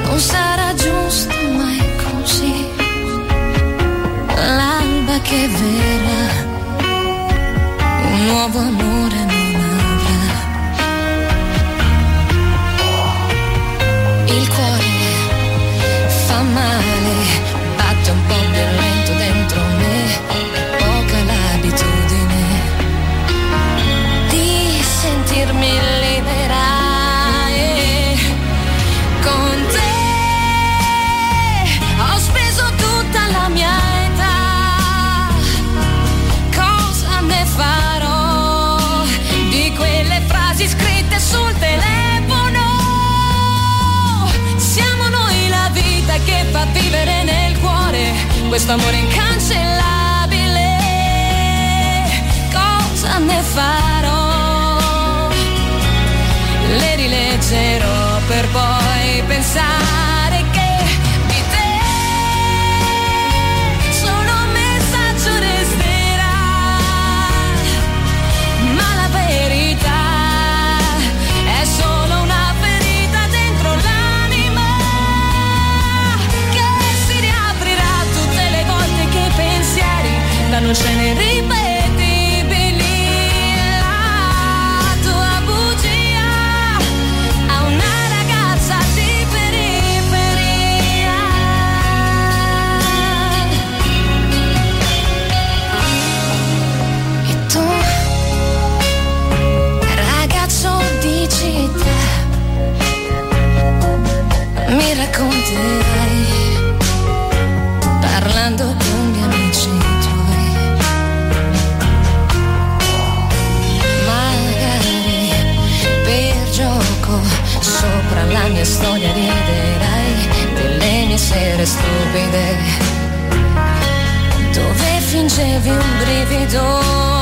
non sarà giusto mai così. L'alba che verrà, un nuovo amore fa vivere nel cuore questo amore incancellabile. Cosa ne farò? Le rileggerò per poi pensare. Scene irripetibili. La tua bugia a una ragazza di periferia. E tu, ragazzo di città, mi racconterai sopra la mia storia riderai delle mie sere stupide dove fingevi un brivido.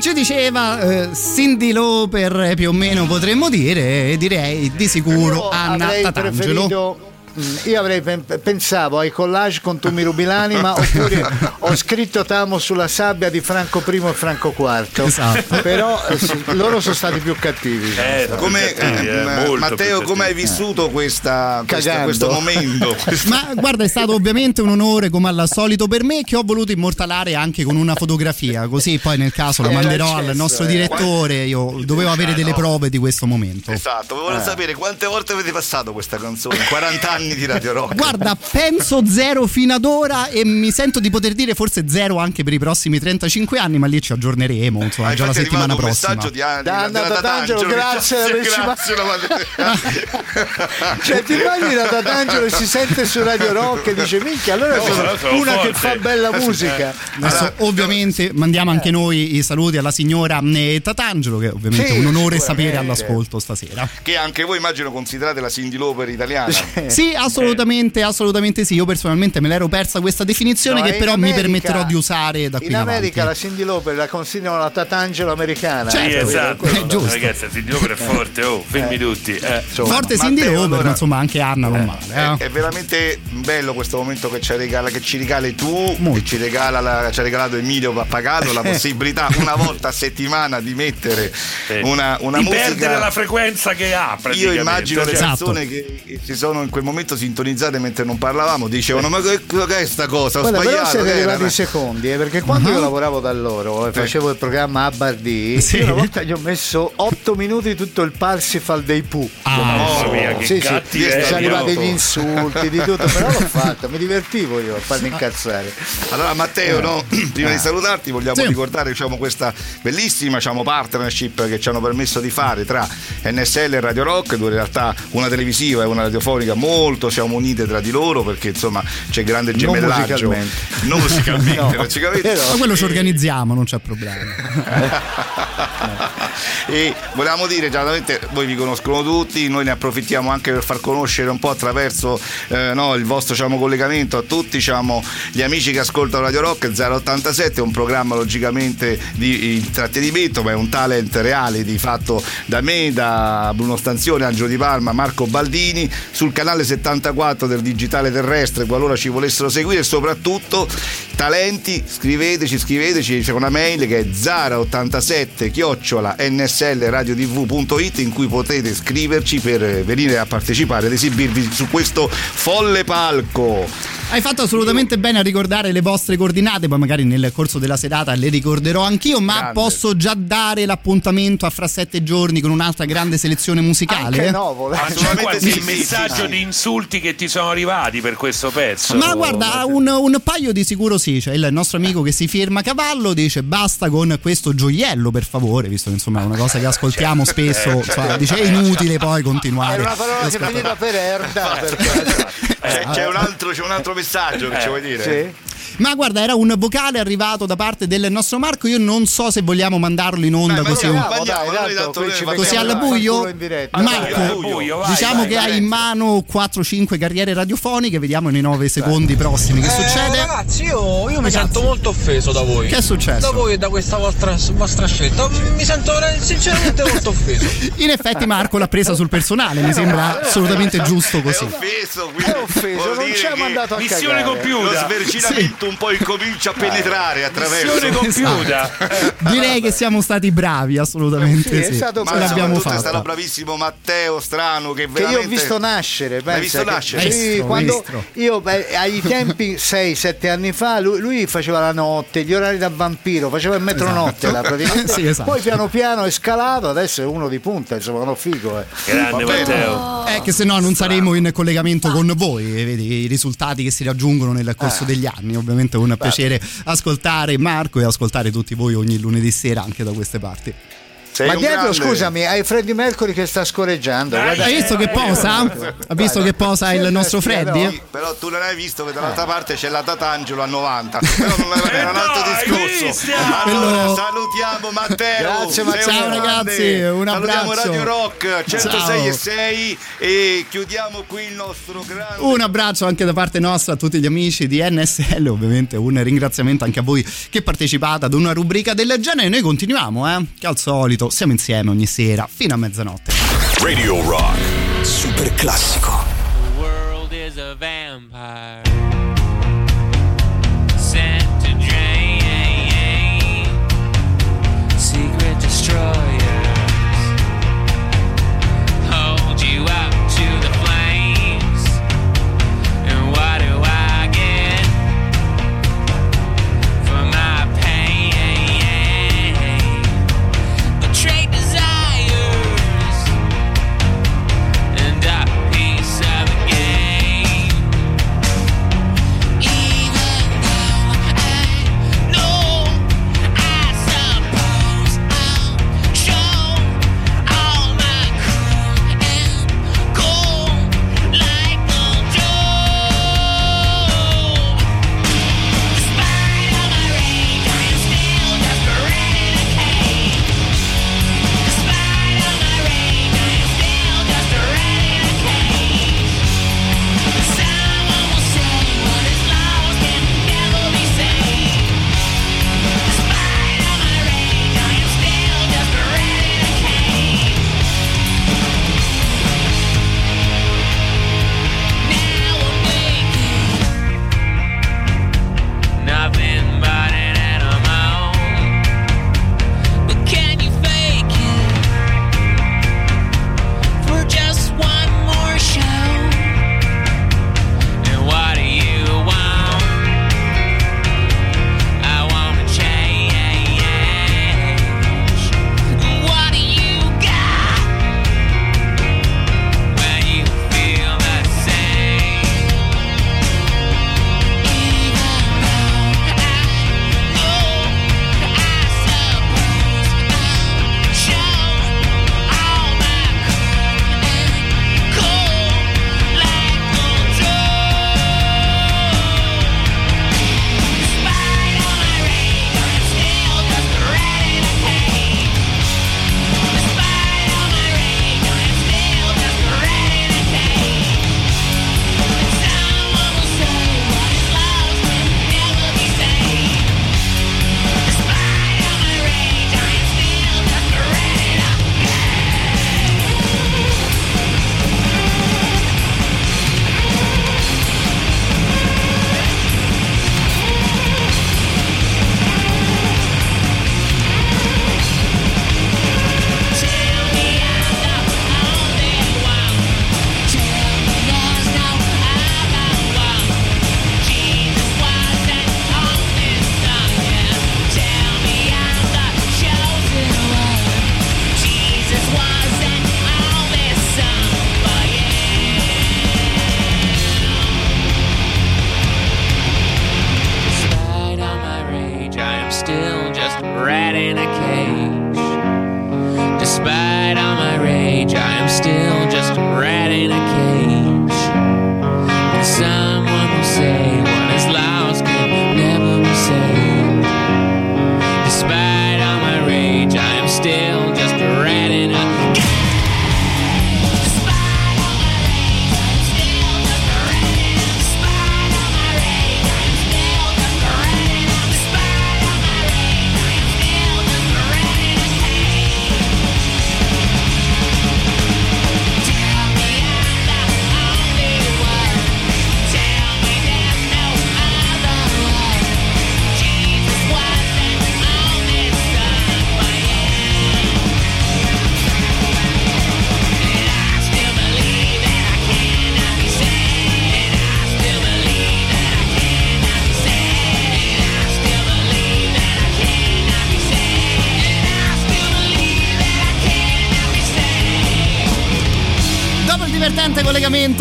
Ci diceva eh, Cindy Lauper eh, più o meno potremmo dire e direi di sicuro Io Anna Tatangelo. preferito mm, io avrei pen- pensavo ai collage con Tu mi rubi l'anima oppure ho scritto Tamo sulla sabbia di Franco I e Franco IV Esatto. però eh, loro sono stati più cattivi Come, eh, Matteo, come hai vissuto questa, questa- questo momento? Ma guarda, è stato ovviamente un onore come al solito per me che ho voluto immortalare anche con una fotografia, così poi nel caso la Era manderò al accesso, nostro eh. direttore, io dovevo avere delle prove di questo momento. Esatto, volevo Eh. sapere quante volte avete passato questa canzone? 40 anni di Radio Rock. Guarda, penso zero fino ad ora e mi sento di poter dire forse zero anche per i prossimi 35 anni, ma lì ci aggiorneremo, insomma, Ah, già la è settimana arrivato un prossima. messaggio di Anna, Da Anna Tatangelo, Tatangelo, grazie una- cioè ti immagini da Tatangelo si sente su Radio Rock e dice minchia allora No, sono una che forte. fa bella musica Adesso ovviamente mandiamo anche noi i saluti alla signora eh, Tatangelo, che ovviamente è Sì, un onore sapere all'ascolto stasera. Che anche voi immagino considerate la Cindy Lauper italiana. Sì, assolutamente, assolutamente sì. Io personalmente me l'ero persa questa definizione No, che però mi America- permetterò di usare da qui in, in America la. Cindy Lauper la considerano la Tatangelo americana Sì, Certo, esatto. è giusto. Ragazzi, Cindy Lauper è forte, oh, fermi tutti. Eh. Forte Matteo, Cindy Lauper, allora- ma insomma anche Anna non male. È, eh. è veramente bello questo momento che ci regala, che ci regali tu, che ci, regala la- ci ha regalato Emilio Pappagato la possibilità una volta a settimana di mettere una, una di musica. perdere la frequenza che ha Io immagino le Cioè, persone che, che si sono in quel momento sintonizzate mentre non parlavamo, dicevano: Ma che, che è sta cosa? Ho Guarda, però sbagliato. siete che era?" arrivati secondi, eh, perché quando io lavoravo da loro e facevo il programma a Bardì, Sì. io una volta gli ho messo 8 minuti tutto il Parsifal dei Pooh. mamma mia, che sì, sì, sono arrivati gli insulti di tutto, però l'ho fatto, mi divertivo io a farmi incazzare. Allora Matteo, Eh. no? prima Ah. di salutarti vogliamo Sì. ricordare diciamo, questa bellissima diciamo, partnership che ci hanno permesso di fare tra NSL e Radio Rock, due realtà, una televisiva e una radiofonica molto molto siamo unite tra di loro perché insomma c'è grande Non gemellaggio. musicalmente. Non musicalmente, No. Ma quello ci organizziamo, non c'è problema. e volevamo dire, chiaramente voi vi conoscono tutti, noi ne approfittiamo anche per far conoscere un po' attraverso eh, no, il vostro diciamo, collegamento a tutti diciamo, gli amici che ascoltano Radio Rock 087, è un programma logicamente di intrattenimento, ma è un talent reality fatto da me, da Bruno Stanzione, Angelo Di Palma, Marco Baldini, sul canale 74 del Digitale Terrestre, qualora ci volessero seguire soprattutto talenti, scriveteci, scriveteci, c'è una mail che è zara87 chiocciola nslradiotv.it in cui potete scriverci per venire a partecipare ed esibirvi su questo folle palco. Hai fatto assolutamente bene a ricordare le vostre coordinate, poi magari nel corso della serata le ricorderò anch'io, ma Grande. posso già dare l'appuntamento a fra sette giorni con un'altra grande selezione musicale? Anche no, c'è quasi sì, il messaggio sì, di insulti che ti sono arrivati per questo pezzo. Ma guarda, un, un paio di sicuro sì. C'è il nostro amico che si firma cavallo, dice basta con questo gioiello, per favore, visto che insomma è una cosa che ascoltiamo spesso. insomma, dice è inutile poi continuare. Era una parola che veniva per Erda. Per... C'è, c'è un, altro, c'è un altro messaggio che ci vuoi dire? Sì. Ma guarda, era un vocale arrivato da parte del nostro Marco. Io non so se vogliamo mandarlo in onda Dai, così. mandiamo, Bravo, mandiamo, dai, tanto Così al buio? Marco, buio, vai, diciamo vai, che vai. hai in mano 4-5 carriere radiofoniche, vediamo nei 9 secondi prossimi che succede. Ragazzi, io, io mi Ragazzi. sento molto offeso da voi. Che è successo? Da voi e da questa vostra, vostra scelta. Mi sento sinceramente molto offeso. In effetti Marco l'ha presa sul personale, mi sembra assolutamente giusto È così. offeso, quindi È offeso, non ci ha mandato a Missione cagare. Lo compiuta. Sverginamento un po' incomincia a penetrare attraverso Missione compiuta. Direi che siamo stati bravi, assolutamente Sì, è sì. Ma l'abbiamo soprattutto è stato bravissimo Matteo Strano che Che veramente io ho visto nascere, pensa visto che- nascere? Sì, Maestro, quando maestro. io beh, ai tempi 6-7 anni fa lui, lui faceva la notte, gli orari da vampiro, faceva il metronotte là, praticamente. Sì, esatto. Poi piano piano è scalato, adesso è uno di punta, insomma, uno figo. Eh. Grande. Matteo. Eh, che se no non saremo in collegamento con voi, vedi i risultati che si raggiungono nel corso degli anni. Ovviamente è un piacere ascoltare Marco e ascoltare tutti voi ogni lunedì sera anche da queste parti. Sei Ma dietro, grande. scusami, hai Freddie Mercury che sta scorreggiando. Hai visto che posa? Ha visto che posa il nostro Freddy? Però tu non hai visto che dall'altra parte c'è la Tatangelo a 90 però non era, era un altro discorso allora salutiamo Matteo Grazie, Matteo. Ciao, ragazzi, un salutiamo abbraccio. Radio Rock 106 Ciao. e 6 e chiudiamo qui il nostro grande Un abbraccio anche da parte nostra a tutti gli amici di NSL, ovviamente un ringraziamento anche a voi che partecipate ad una rubrica del genere. Noi continuiamo, eh? Che al solito siamo insieme ogni sera fino a mezzanotte. Radio Rock. Super classico. The world is a vampire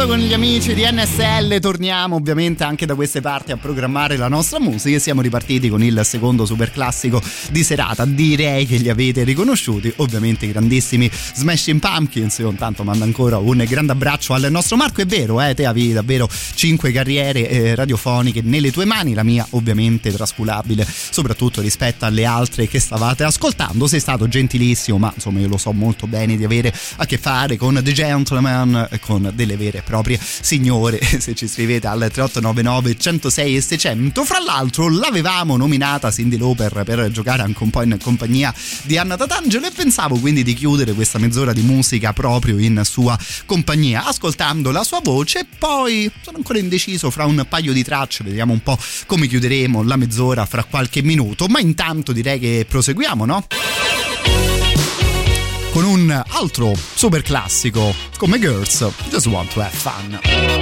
con gli amici di NSL. Torniamo ovviamente anche da queste parti a programmare la nostra musica e siamo ripartiti con il secondo super classico di serata. Direi che li avete riconosciuti, ovviamente i grandissimi Smashing Pumpkins. Io intanto mando ancora un grande abbraccio al nostro Marco. È vero, eh, te avevi davvero cinque carriere eh, radiofoniche nelle tue mani, la mia ovviamente trascurabile, soprattutto rispetto alle altre che stavate ascoltando. Sei stato gentilissimo, ma insomma io lo so molto bene di avere a che fare con The Gentleman, con delle vere e proprie signore. Se ci scrivete al 3899 106 e 600. Fra l'altro l'avevamo nominata Cindy Lauper per giocare anche un po' in compagnia di Anna Tatangelo e pensavo quindi di chiudere questa mezz'ora di musica proprio in sua compagnia, ascoltando la sua voce. Poi sono ancora indeciso fra un paio di tracce, vediamo un po' come chiuderemo la mezz'ora fra qualche minuto. Ma intanto direi che proseguiamo, no? con un altro super classico come Girls Just Want to Have Fun.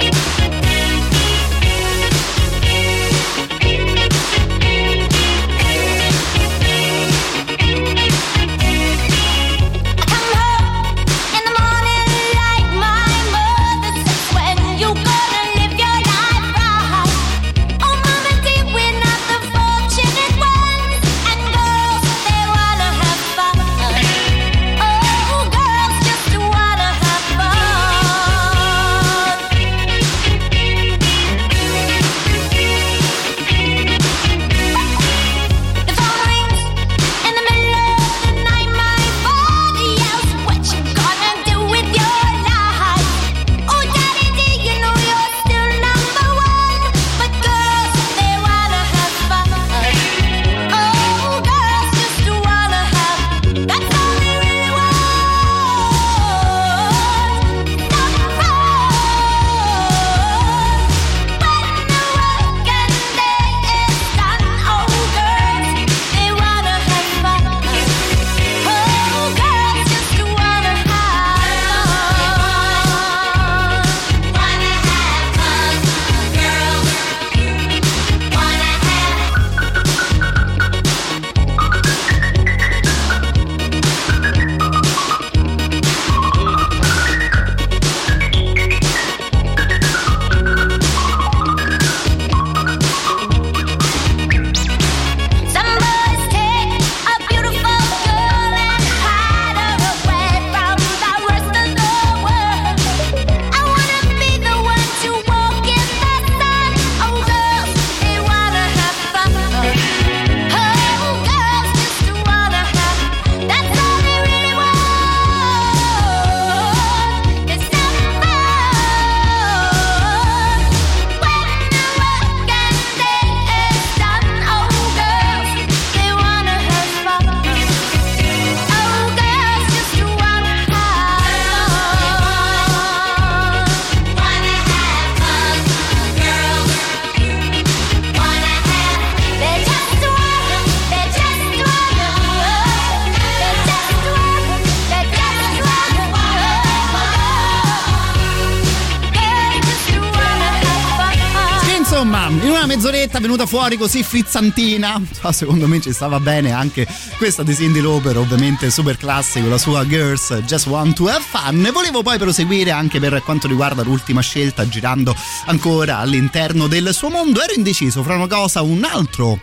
Fuori così frizzantina. Secondo me ci stava bene anche questa di Cindy Lauper, ovviamente super classico, la sua Girls Just Want to Have Fun. E volevo poi proseguire anche per quanto riguarda l'ultima scelta, girando ancora all'interno del suo mondo. Ero indeciso fra una cosa, un altro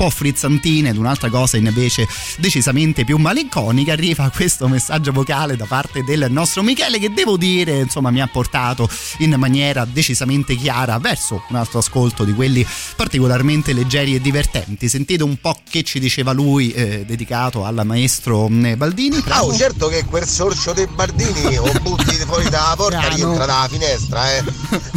po' frizzantina ed un'altra cosa invece decisamente più malinconica arriva questo messaggio vocale da parte del nostro Michele che devo dire insomma mi ha portato in maniera decisamente chiara verso un altro ascolto di quelli particolarmente leggeri e divertenti. Sentite un po' che ci diceva lui eh, dedicato al maestro mm, Baldini. Ah, oh, certo che quel sorcio dei Bardini o butti fuori dalla porta Piano. rientra dalla finestra, eh.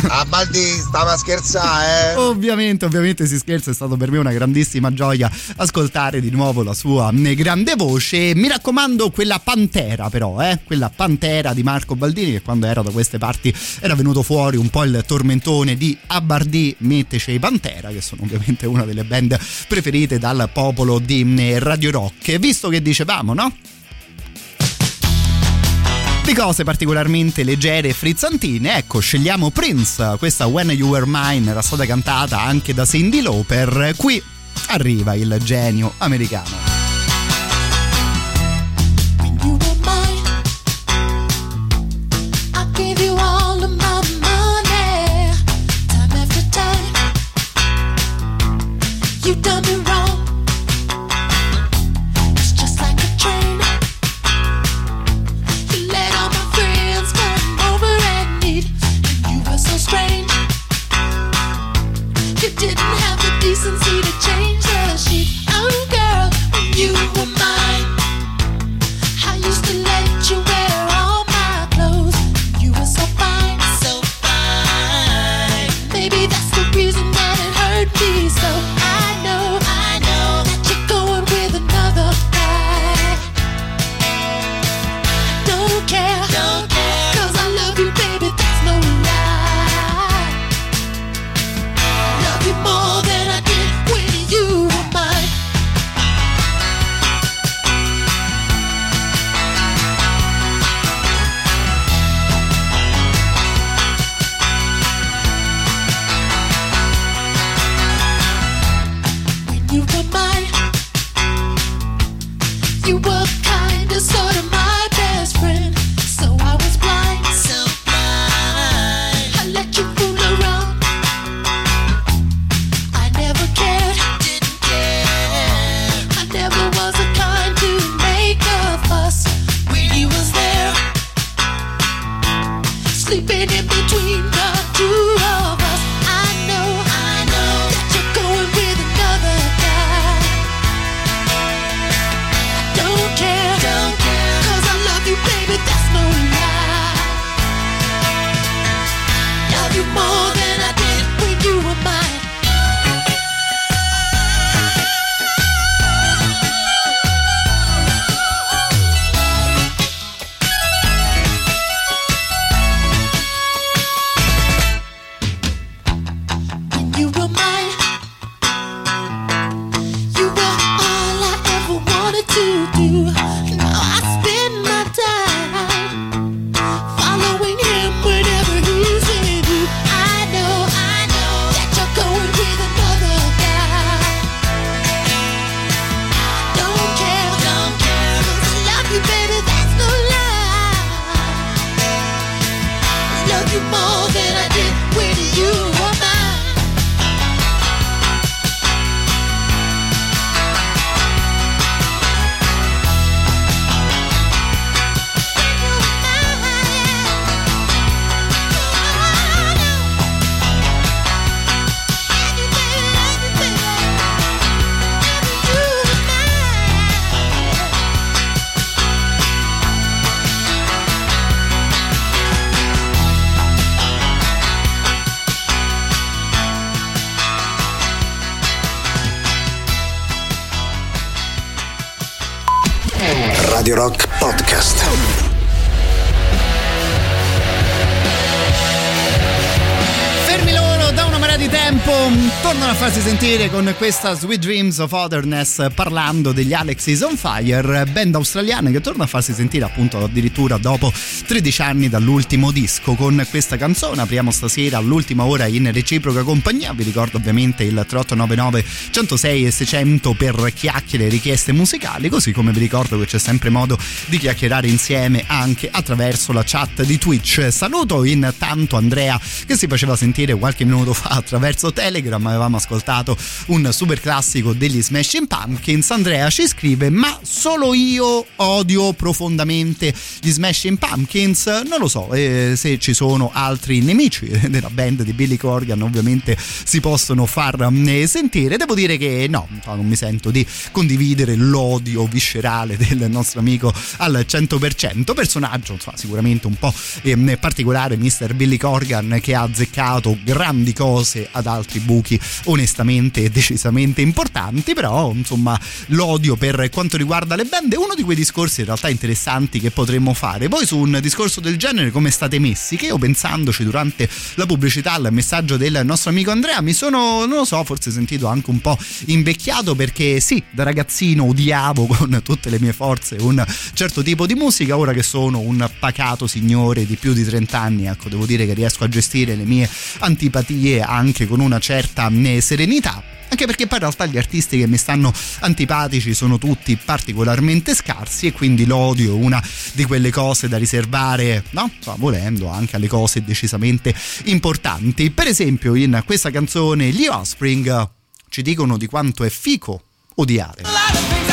A Baldi stava a scherzare, eh. Ovviamente, ovviamente si scherza, è stato per me una grandissima gioia ascoltare di nuovo la sua grande voce. Mi raccomando, quella pantera, però, eh? quella pantera di Marco Baldini, che quando era da queste parti era venuto fuori un po' il tormentone di Abbardì Metteci i Pantera, che sono ovviamente una delle band preferite dal popolo di eh, Radio Rock. Visto che dicevamo, no? Di cose particolarmente leggere e frizzantine, ecco, scegliamo Prince. Questa When You Were Mine era stata cantata anche da Cindy Lauper. Qui arriva il genio americano. When you questa Sweet Dreams of Otherness parlando degli Alex is on Fire, band australiana che torna a farsi sentire appunto addirittura dopo 13 anni dall'ultimo disco. Con questa canzone apriamo stasera all'ultima ora in reciproca compagnia, vi ricordo ovviamente il 3899 106 e 600 per chiacchiere e richieste musicali, così come vi ricordo che c'è sempre modo di chiacchierare insieme anche attraverso la chat di Twitch. Saluto intanto Andrea che si faceva sentire qualche minuto fa attraverso Telegram, avevamo ascoltato un super classico degli Smashing Pumpkins. Andrea ci scrive: Ma solo io odio profondamente gli Smashing Pumpkins? Non lo so, eh, se ci sono altri nemici della band di Billy Corgan, ovviamente si possono far eh, sentire. Devo dire che no, non mi sento di condividere l'odio viscerale del nostro amico al 100%. Personaggio, insomma, sicuramente un po' eh, particolare, Mr. Billy Corgan, che ha azzeccato grandi cose ad altri buchi onestamente e decisamente importanti, però insomma l'odio per quanto riguarda le band è uno di quei discorsi in realtà interessanti che potremmo fare. Poi su un discorso del genere come state messi? Che io pensandoci durante la pubblicità al messaggio del nostro amico Andrea mi sono, non lo so, forse sentito anche un po' invecchiato perché sì, da ragazzino odiavo con tutte le mie forze un certo tipo di musica, ora che sono un pacato signore di più di 30 anni, ecco, devo dire che riesco a gestire le mie antipatie anche con una certa eh, serenità anche perché poi in realtà gli artisti che mi stanno antipatici sono tutti particolarmente scarsi e quindi l'odio è una di quelle cose da riservare, no? Insomma, volendo anche alle cose decisamente importanti. Per esempio in questa canzone gli Offspring ci dicono di quanto è fico odiare.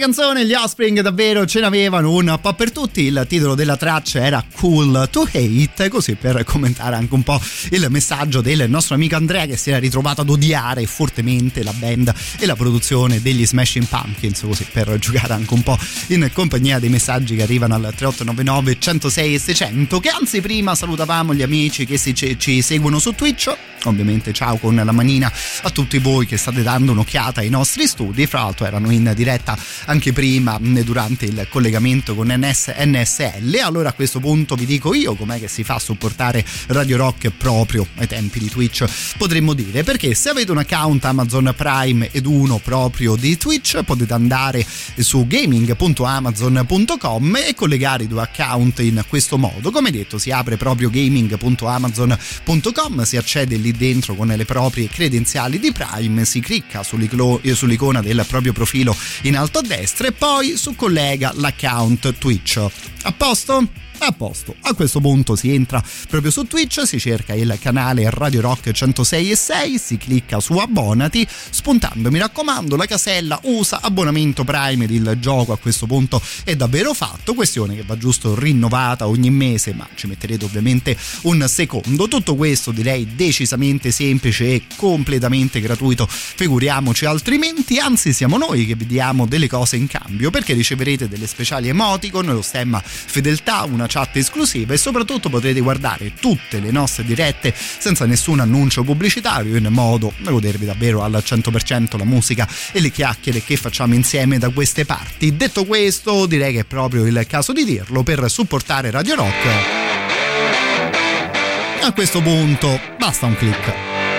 Canzone gli Offspring davvero ce n'avevano un po' per tutti. Il titolo della traccia era Cool to Hate, così per commentare anche un po' il messaggio del nostro amico Andrea che si era ritrovato ad odiare fortemente la band e la produzione degli Smashing Pumpkins, così per giocare anche un po' in compagnia dei messaggi che arrivano al 3899 106 e 600. Che anzi prima salutavamo gli amici che si- ci, ci seguono su Twitch. Ovviamente ciao con la manina a tutti voi che state dando un'occhiata ai nostri studi. Fra l'altro erano in diretta anche prima mh, durante il collegamento con NS, NSL. Allora a questo punto vi dico io com'è che si fa a supportare Radio Rock proprio ai tempi di Twitch, potremmo dire. Perché se avete un account Amazon Prime ed uno proprio di Twitch potete andare su gaming.amazon.com e collegare i due account in questo modo. Come detto si apre proprio gaming.amazon.com, si accede lì dentro con le proprie credenziali di Prime, si clicca sull'icona del proprio profilo in alto a destra e poi su collega l'account Twitch. A posto? A posto, a questo punto si entra proprio su Twitch, si cerca il canale Radio Rock 106 e 6, si clicca su abbonati, spuntando mi raccomando la casella usa abbonamento Prime ed il gioco a questo punto è davvero fatto, questione che va giusto rinnovata ogni mese, ma ci metterete ovviamente un secondo. Tutto questo direi decisamente semplice e completamente gratuito, figuriamoci altrimenti, anzi siamo noi che vi diamo delle cose in cambio perché riceverete delle speciali emoticon, lo stemma fedeltà, una chat esclusiva e soprattutto potrete guardare tutte le nostre dirette senza nessun annuncio pubblicitario in modo da godervi davvero al 100% la musica e le chiacchiere che facciamo insieme da queste parti. Detto questo, direi che è proprio il caso di dirlo per supportare Radio Rock. A questo punto basta un clic.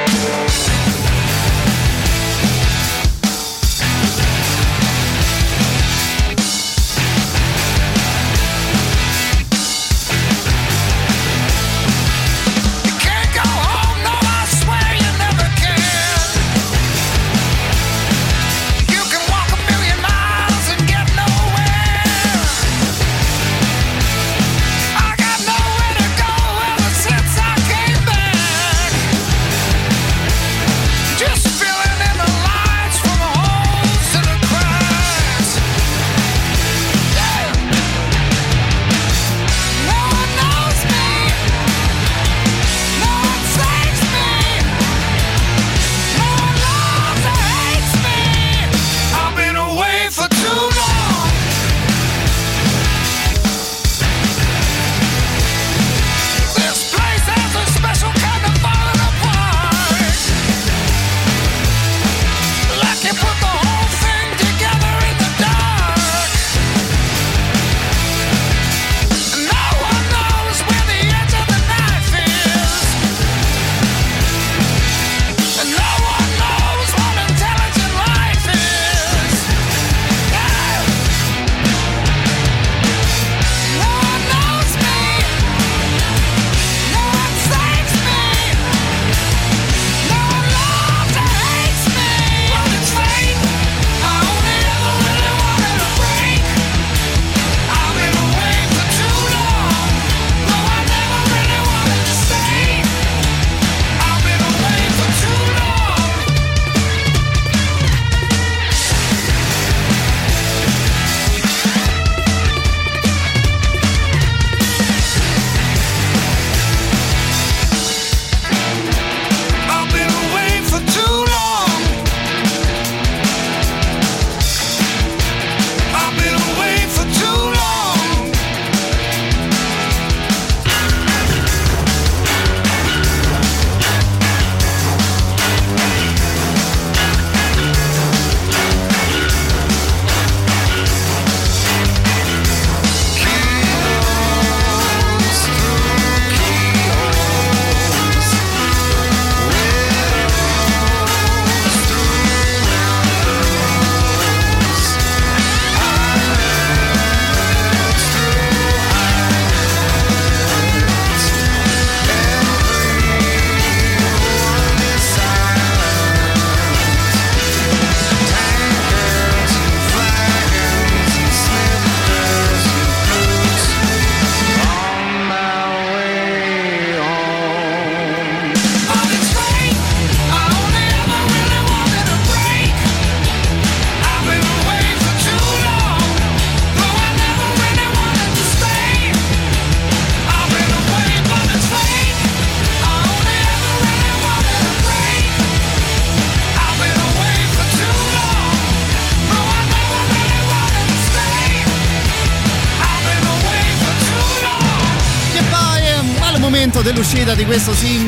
Di questo singolo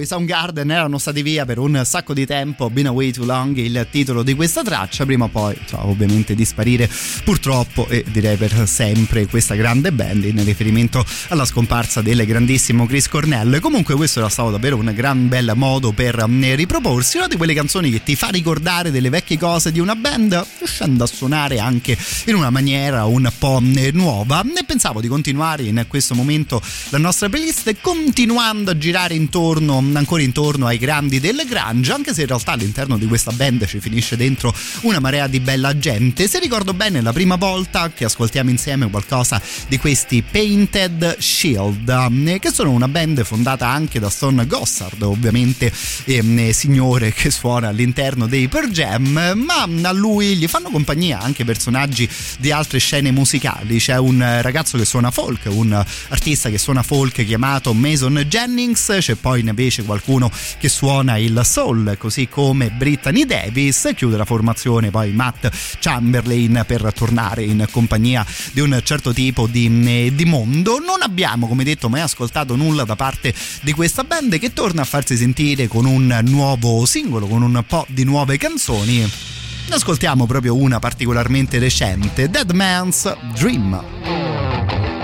i Soundgarden erano stati via per un sacco di tempo, Been Away Too Long il titolo di questa traccia, prima o poi cioè, ovviamente di sparire purtroppo e direi per sempre questa grande band in riferimento alla scomparsa del grandissimo Chris Cornell. Comunque questo era stato davvero un gran bel modo per mm, riproporsi, una di quelle canzoni che ti fa ricordare delle vecchie cose di una band riuscendo a suonare anche in una maniera un po' mm, nuova e pensavo di continuare in questo momento la nostra playlist continuando a girare intorno ancora intorno ai grandi del grunge anche se in realtà all'interno di questa band ci finisce dentro una marea di bella gente. Se ricordo bene la prima volta che ascoltiamo insieme qualcosa di questi Painted Shield eh, che sono una band fondata anche da Stone Gossard ovviamente eh, signore che suona all'interno dei Per Jam ma a lui gli fanno compagnia anche personaggi di altre scene musicali. C'è un ragazzo che suona folk un artista che suona folk chiamato Mason Jennings c'è poi invece qualcuno che suona il soul così come Brittany Davis chiude la formazione poi Matt Chamberlain per tornare in compagnia di un certo tipo di, di mondo. Non abbiamo come detto mai ascoltato nulla da parte di questa band che torna a farsi sentire con un nuovo singolo con un po' di nuove canzoni. Ne ascoltiamo proprio una particolarmente recente Dead Man's Dream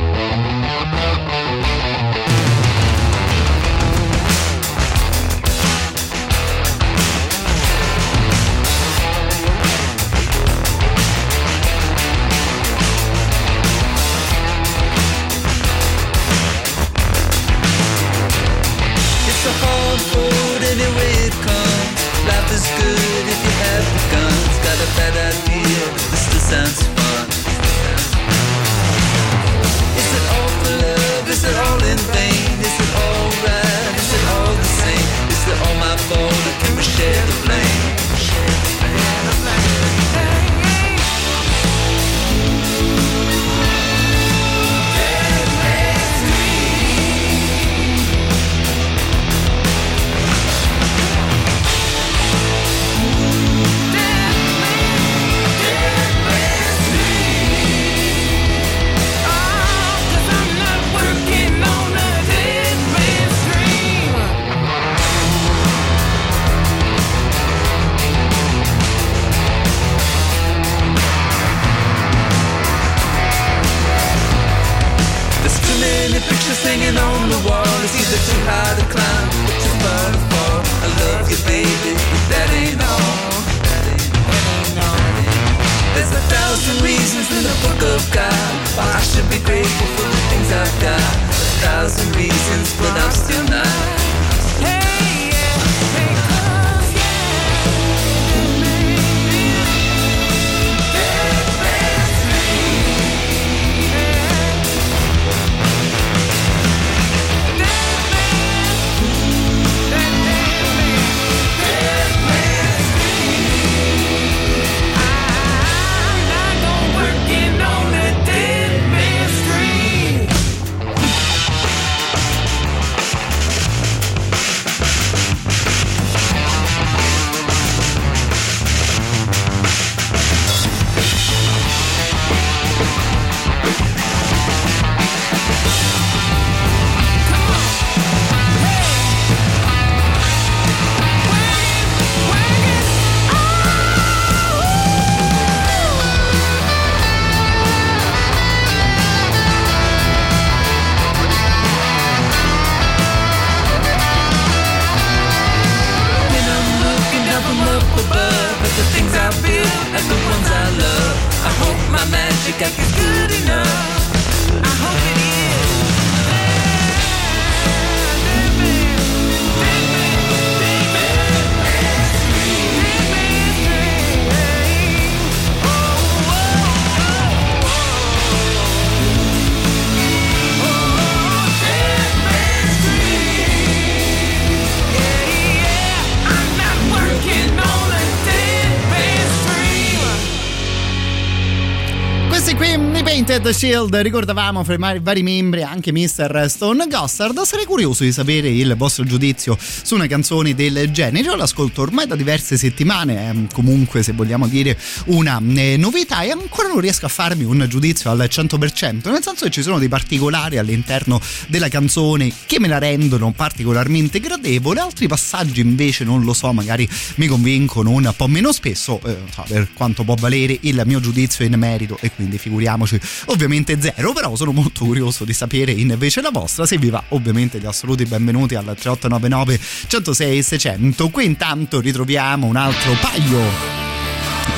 Painted Shield, ricordavamo fra i vari membri anche Mr. Stone Gossard. Sarei curioso di sapere il vostro giudizio su una canzone del genere. Io l'ascolto ormai da diverse settimane, è comunque se vogliamo dire una eh, novità e ancora non riesco a farmi un giudizio al 100%, nel senso che ci sono dei particolari all'interno della canzone che me la rendono particolarmente gradevole, altri passaggi invece non lo so, magari mi convincono un po' meno spesso, eh, per quanto può valere il mio giudizio in merito e quindi figuriamoci ovviamente zero, però sono molto curioso di sapere invece la vostra, se vi va ovviamente gli assoluti benvenuti al 3899 106 600, qui intanto ritroviamo un altro paio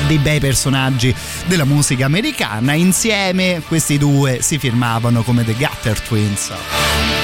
dei bei personaggi della musica americana. Insieme questi due si firmavano come The Gutter Twins.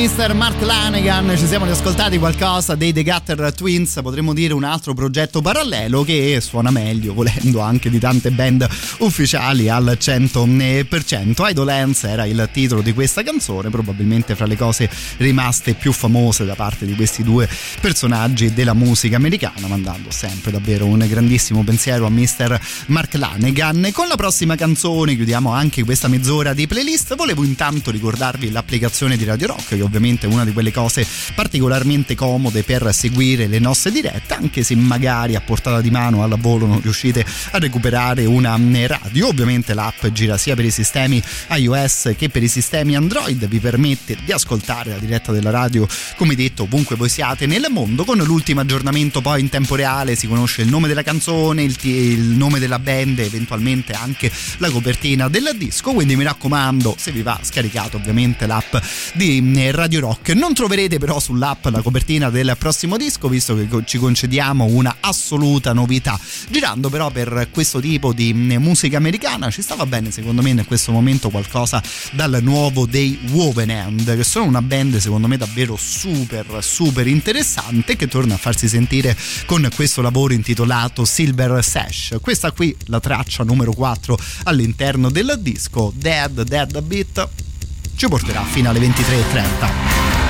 Mr. Mark Lanegan ci siamo riascoltati qualcosa dei The Gutter Twins, potremmo dire un altro progetto parallelo che suona meglio, volendo anche di tante band ufficiali al 100%. Idolence era il titolo di questa canzone, probabilmente fra le cose rimaste più famose da parte di questi due personaggi della musica americana, mandando sempre davvero un grandissimo pensiero a Mr. Mark Lanegan. Con la prossima canzone chiudiamo anche questa mezz'ora di playlist. Volevo intanto ricordarvi l'applicazione di Radio Rock, che ovviamente è una di quelle cose particolarmente comode per seguire le nostre dirette, anche se magari a portata di mano al volo non riuscite a recuperare una radio. Ovviamente l'app gira sia per i sistemi iOS che per i sistemi Android, vi permette di ascoltare la diretta della radio, come detto, ovunque voi siate nel mondo. Con l'ultimo aggiornamento poi in tempo reale si conosce il nome della canzone, il, il nome della band, eventualmente anche la copertina del disco. Quindi mi raccomando, se vi va scaricato ovviamente l'app di eh, Radio Rock. Non troverete però sull'app la copertina del prossimo disco, visto che ci concediamo una assoluta novità. Girando però per questo tipo di mm, musica americana ci stava bene secondo me in questo momento qualcosa dal nuovo dei Wovenhand, che sono una band secondo me davvero super super interessante che torna a farsi sentire con questo lavoro intitolato Silver Sash. Questa qui la traccia numero 4 all'interno del disco Dead Dead Beat ci porterà fino alle 23.30.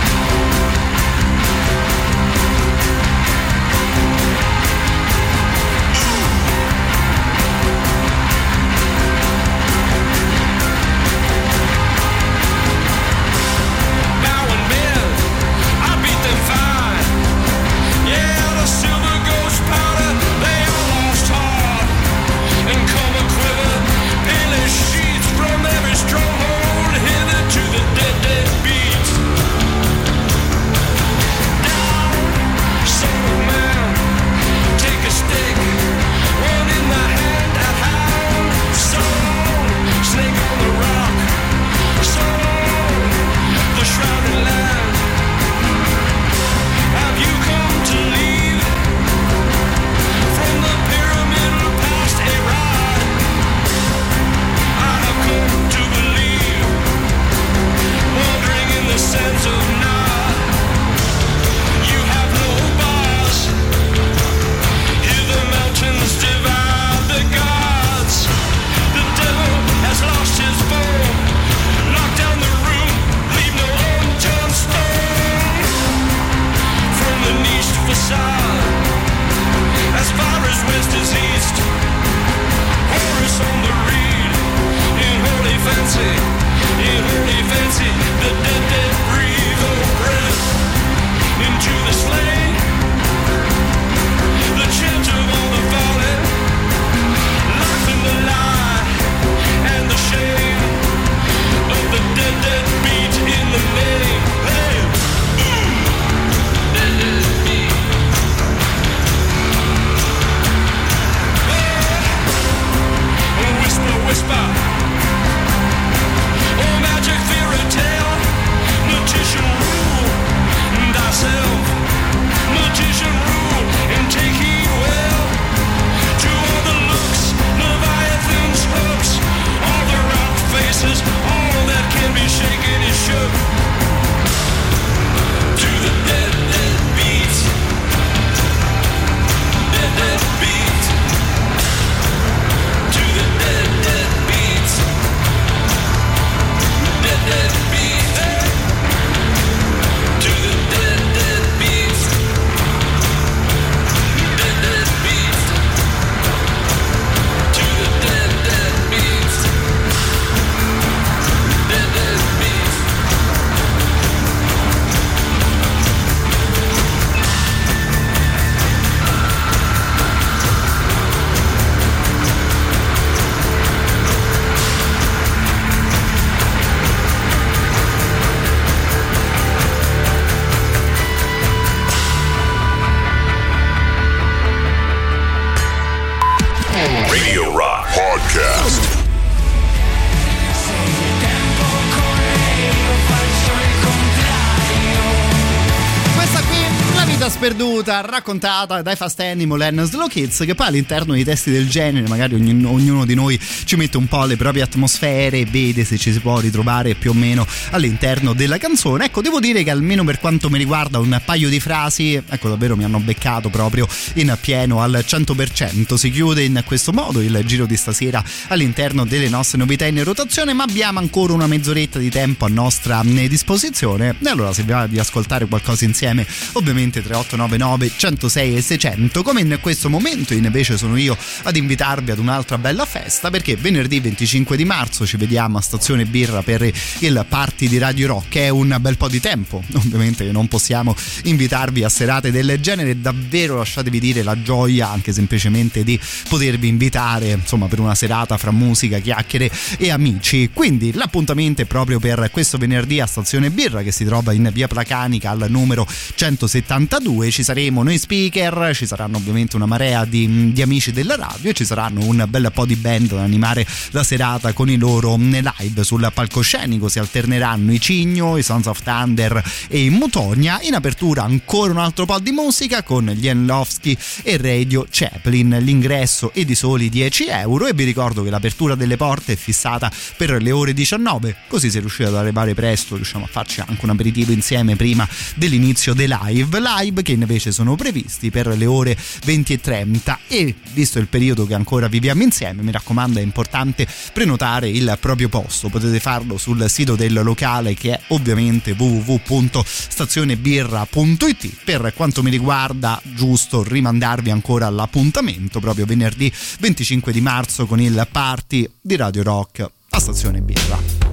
sperduta raccontata dai Fast Animal and Slow Kids che poi all'interno di testi del genere magari ogni- ognuno di noi ci mette un po' le proprie atmosfere e vede se ci si può ritrovare più o meno all'interno della canzone. Ecco devo dire che almeno per quanto mi riguarda un paio di frasi ecco davvero mi hanno beccato proprio in pieno al 100% si chiude in questo modo il giro di stasera all'interno delle nostre novità in rotazione ma abbiamo ancora una mezz'oretta di tempo a nostra eh, disposizione. E allora se vi va di ascoltare qualcosa insieme ovviamente 3899 106 e 600 come in questo momento invece sono io ad invitarvi ad un'altra bella festa perché venerdì 25 di marzo ci vediamo a Stazione Birra per il party di Radio Rock. È un bel po' di tempo ovviamente non possiamo invitarvi a serate del genere. Davvero lasciatevi dire la gioia anche semplicemente di potervi invitare insomma per una serata fra musica chiacchiere e amici. Quindi l'appuntamento è proprio per questo venerdì a Stazione Birra che si trova in via Placanica al numero 172 ci saremo noi speaker ci saranno ovviamente una marea di, di amici della radio e ci saranno un bel po' di band ad animare la serata con i loro live sul palcoscenico. Si alterneranno i Cigno, i Sons of Thunder e i Mutonia in apertura ancora un altro po' di musica con gli Enlovsky e Radio Chaplin. L'ingresso è di soli 10 euro e vi ricordo che l'apertura delle porte è fissata per le ore 19 così se riuscite ad arrivare presto riusciamo a farci anche un aperitivo insieme prima dell'inizio dei live. Live che invece sono previsti per le ore 20 e 30 e visto il periodo che ancora viviamo insieme mi raccomando è importante prenotare il proprio posto. Potete farlo sul sito del locale che è ovviamente www.stazionebirra.it per quanto mi riguarda giusto rimandarvi ancora all'appuntamento proprio venerdì 25 di marzo con il party di Radio Rock a Stazione Birra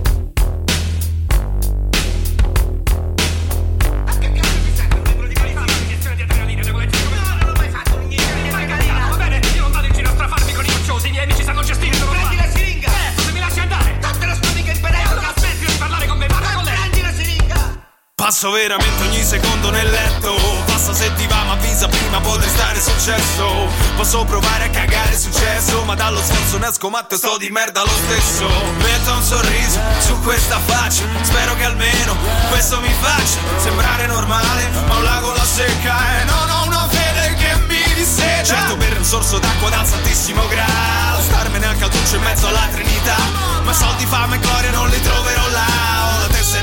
Passo veramente ogni secondo nel letto. Passa se ti va ma avvisa prima potrei stare successo Posso provare a cagare successo Ma dallo sforzo ne esco matto e sto di merda lo stesso. Metto un sorriso su questa faccia Spero che almeno questo mi faccia Sembrare normale Ma un lago la secca e non ho una fede che mi disseta Certo per un sorso d'acqua dal santissimo graal Starmene al calduccio in mezzo alla trinità. Ma soldi, fame e gloria non li troverò là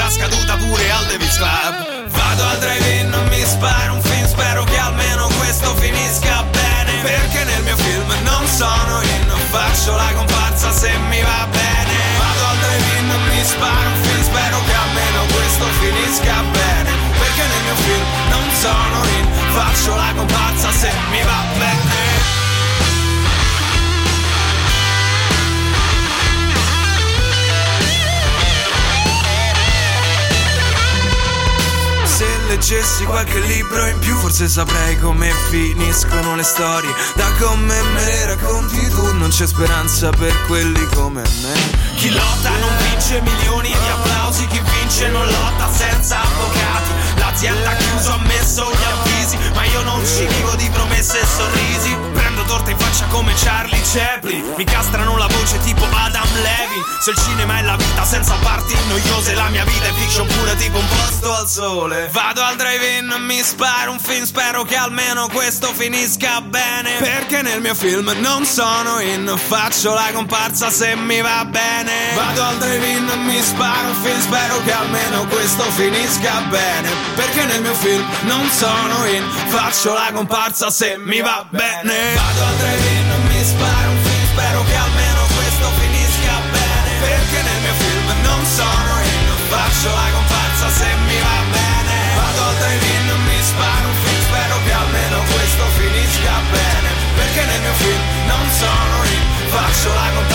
Tessera scaduta pure al Davis Club. Vado al drive-in, non mi sparo un film Spero che almeno questo finisca bene. Perché nel mio film non sono in Faccio la comparsa se mi va bene. Vado al drive-in, non mi sparo un film Spero che almeno questo finisca bene. Perché nel mio film non sono in Faccio la comparsa se mi va bene leggessi qualche libro in più Forse saprei come finiscono le storie. Da come me le racconti tu Non c'è speranza per quelli come me. Chi lotta non vince milioni di applausi Chi vince non lotta senza avvocati. L'azienda chiuso, ha messo gli avvisi Ma io non ci vivo di promesse e sorrisi Torta in faccia come Charlie Chaplin. Mi castrano la voce tipo Adam Levy Se il cinema è la vita senza parti noiose La mia vita è fiction pure tipo un posto al sole. Vado al drive-in, mi sparo un film Spero che almeno questo finisca bene. Perché nel mio film non sono in Faccio la comparsa se mi va bene. Vado al drive-in, mi sparo un film Spero che almeno questo finisca bene. Perché nel mio film non sono in Faccio la comparsa se mi va bene Vado al drive-in, mi sparo un film. Spero che almeno questo finisca bene. Perché nel mio film non sono in Faccio la comparsa se mi va bene. Vado al drive-in, mi sparo un film. Spero che almeno questo finisca bene. Perché nel mio film non sono in Faccio la comparsa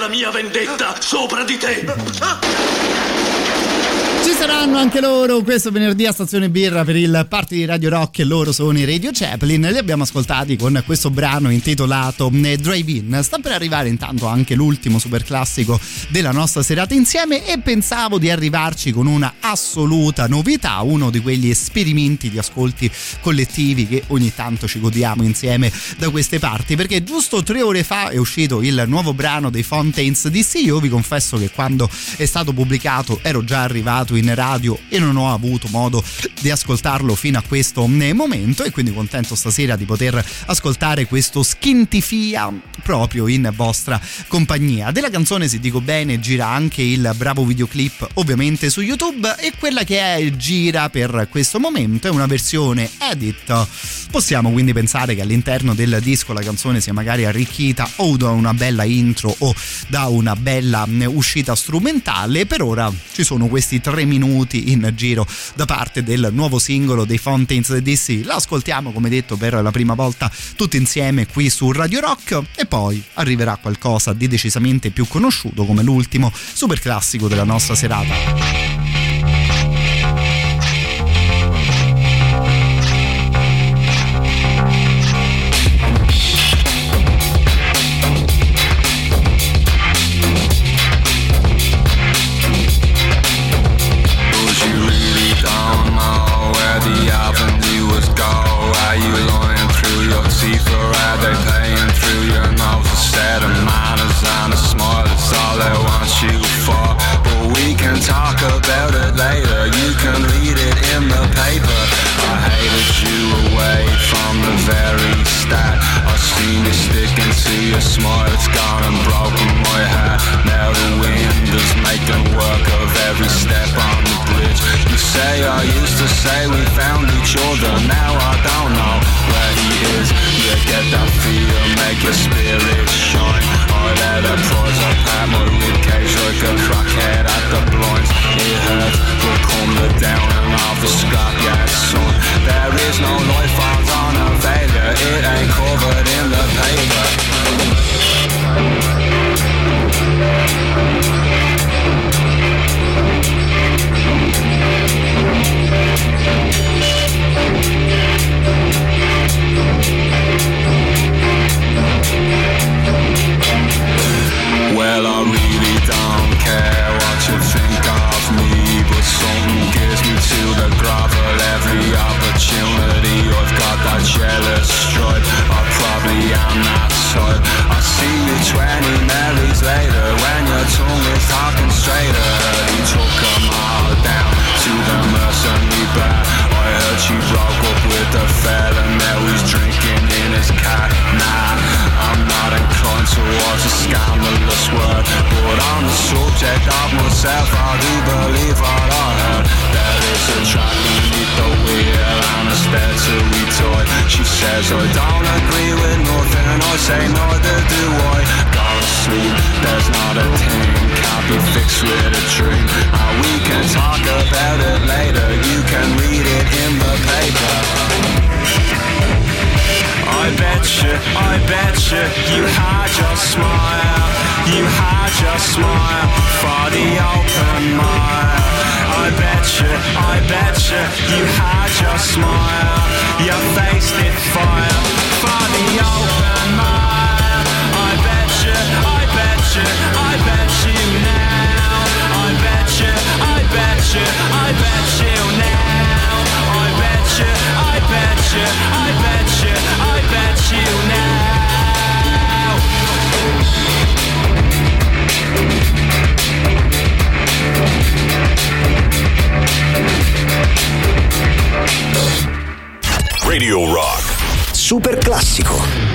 la mia vendetta sopra di te? Saranno anche loro questo venerdì a Stazione Birra per il party di Radio Rock loro sono i Radio Chaplin. Li abbiamo ascoltati con questo brano intitolato eh, Drive In. Sta per arrivare intanto anche l'ultimo super classico della nostra serata insieme e pensavo di arrivarci con una assoluta novità, uno di quegli esperimenti di ascolti collettivi che ogni tanto ci godiamo insieme da queste parti perché giusto tre ore fa è uscito il nuovo brano dei Fontaines DC. Io vi confesso che quando è stato pubblicato ero già arrivato in radio e non ho avuto modo di ascoltarlo fino a questo momento e quindi contento stasera di poter ascoltare questo skintifia proprio in vostra compagnia. Della canzone, se dico bene, gira anche il bravo videoclip ovviamente su YouTube e quella che è gira per questo momento è una versione edit. Possiamo quindi pensare che all'interno del disco la canzone sia magari arricchita o da una bella intro o da una bella uscita strumentale. Per ora ci sono questi tre minuti in giro da parte del nuovo singolo dei Fountains DC. L'ascoltiamo come detto per la prima volta tutti insieme qui su Radio Rock e poi arriverà qualcosa di decisamente più conosciuto come l'ultimo super classico della nostra serata. Sticking to smile, it's gone and broken my heart Now the wind is making work of every step on the bridge. You say I used to say we found each other. Now I don't know where he is. You get that feel, make your spirit shine. I let her prize apart my ribcage like a crackhead at the blinds. It hurts, but come the down off the scrapyard son There is no life on a failure. It ain't covered am that type. I see you 20 Marys later when your tongue is talking straighter. You took 'em all down to the mercenary bar. I heard she broke up with the fella, towards a scandalous word, but on the subject of myself, I do believe what I heard. There is a track beneath the wheel and a to toy. She says I don't agree with nothing, And I say neither do I. Go to sleep, there's not a thing can't be fixed with a dream. And we can talk about it later. You can read it in the paper. I bet you, I bet you, had your smile, you had your smile for the open mile. I bet you, I bet you, had your smile, your face did fire for the open mile. I bet you, I bet you, I bet you now. I bet you, I bet you, I bet you now. I bet you, I bet you, I bet you, I bet you now. Radio Rock. Super classico.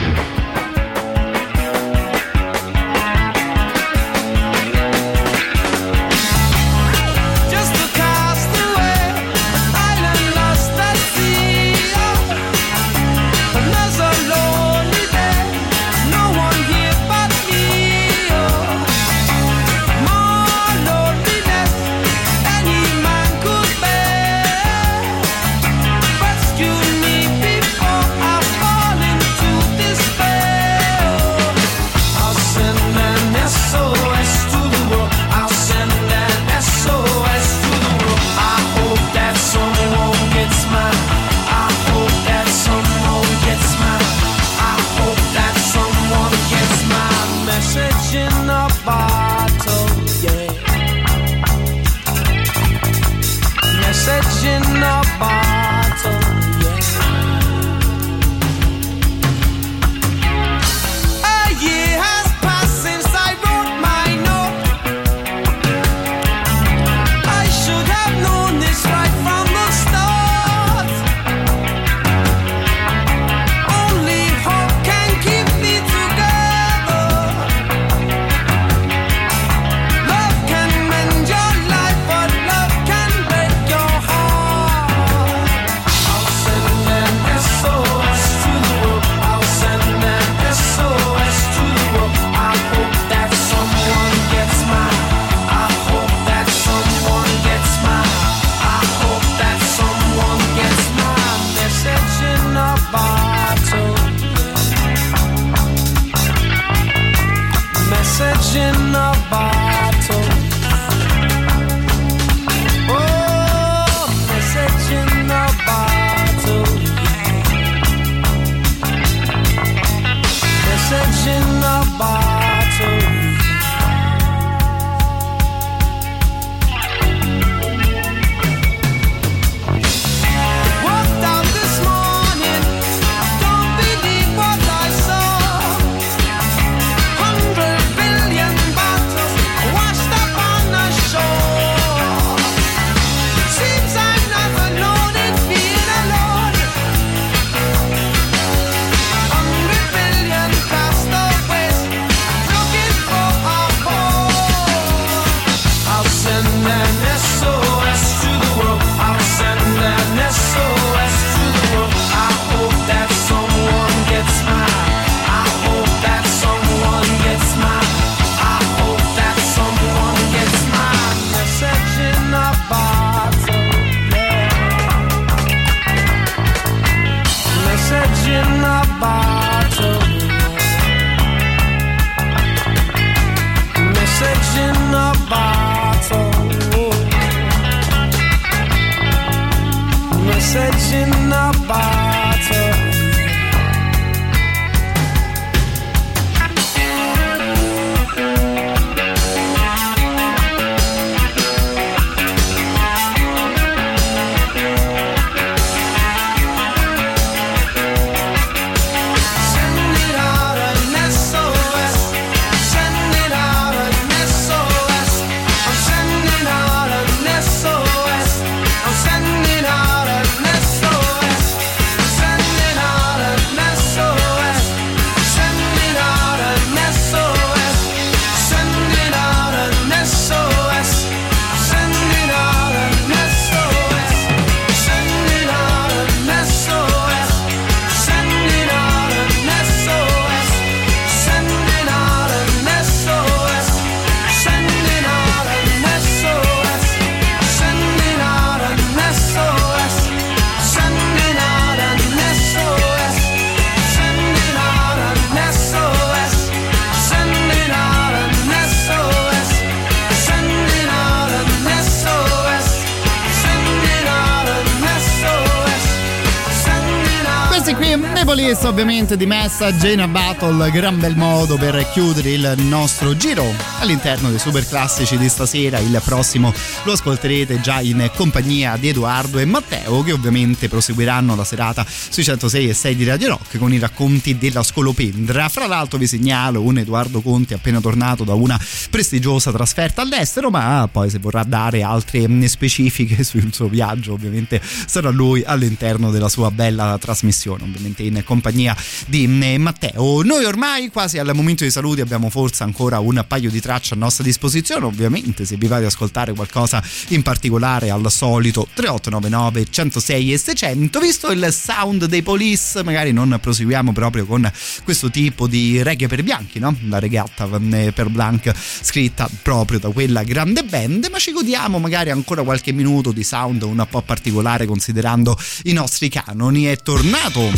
Ovviamente di Message in a Battle, gran bel modo per chiudere il nostro giro all'interno dei super classici di stasera. Il prossimo lo ascolterete già in compagnia di Edoardo e Matteo che ovviamente proseguiranno la serata sui 106 e 6 di Radio Rock con i racconti della scolopendra. Fra l'altro vi segnalo un Edoardo Conti appena tornato da una prestigiosa trasferta all'estero, ma poi se vorrà dare altre specifiche sul suo viaggio ovviamente sarà lui all'interno della sua bella trasmissione, ovviamente in compagnia di mh, Matteo. Noi ormai quasi al momento dei saluti abbiamo forse ancora un paio di tracce a nostra disposizione, ovviamente se vi va di ascoltare qualcosa in particolare al solito 3899 106 e 600, visto il sound dei police magari non proseguiamo proprio con questo tipo di reggae per bianchi, no? La regatta eh, per Blanc scritta proprio da quella grande band, ma ci godiamo magari ancora qualche minuto di sound un po' particolare considerando i nostri canoni. È tornato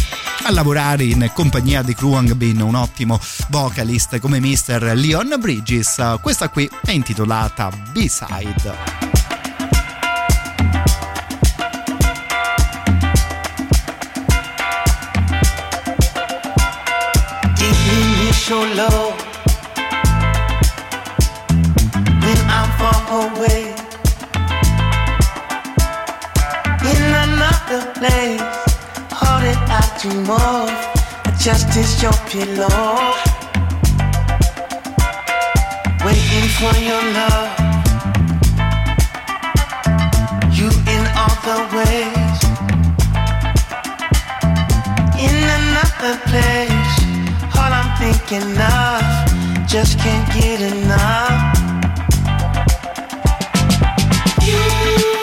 a lavorare in compagnia di Kruang Bin, un ottimo vocalist come Mr. Leon Bridges. Questa qui è intitolata B-Side. show love love is your pillow. Waiting for your love. You in all the ways. In another place. All I'm thinking of. Just can't get enough. Will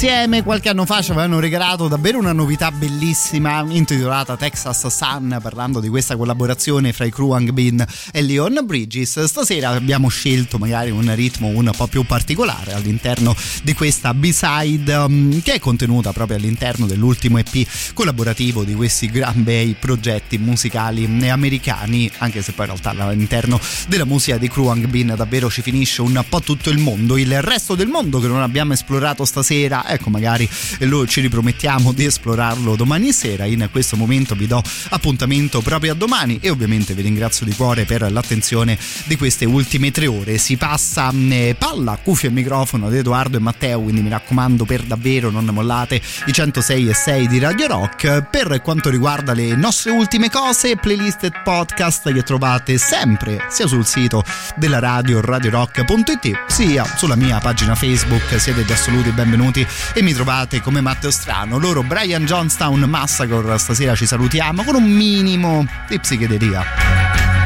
insieme qualche anno fa ci avevano regalato davvero una novità bellissima intitolata Texas Sun, parlando di questa collaborazione fra i Kruang Bin e Leon Bridges. Stasera abbiamo scelto magari un ritmo un po' più particolare all'interno di questa B-side um, che è contenuta proprio all'interno dell'ultimo EP collaborativo di questi gran bei progetti musicali americani, anche se poi in realtà all'interno della musica di Kruang Bin davvero ci finisce un po' tutto il mondo. Il resto del mondo che non abbiamo esplorato stasera, ecco magari lo ci ripromettiamo di esplorarlo domani sera. In questo momento vi do appuntamento proprio a domani e ovviamente vi ringrazio di cuore per l'attenzione di queste ultime tre ore. Si passa eh, palla, cuffia e microfono ad Edoardo e Matteo, quindi mi raccomando per davvero non mollate i 106 e 6 di Radio Rock. Per quanto riguarda le nostre ultime cose, playlist e podcast che trovate sempre sia sul sito della radio radiorock.it sia sulla mia pagina Facebook. Siete gli assoluti benvenuti e mi trovate come Matteo Strano. Loro Brian Johnstown Massacre stasera ci salutiamo con un minimo di psichedelia.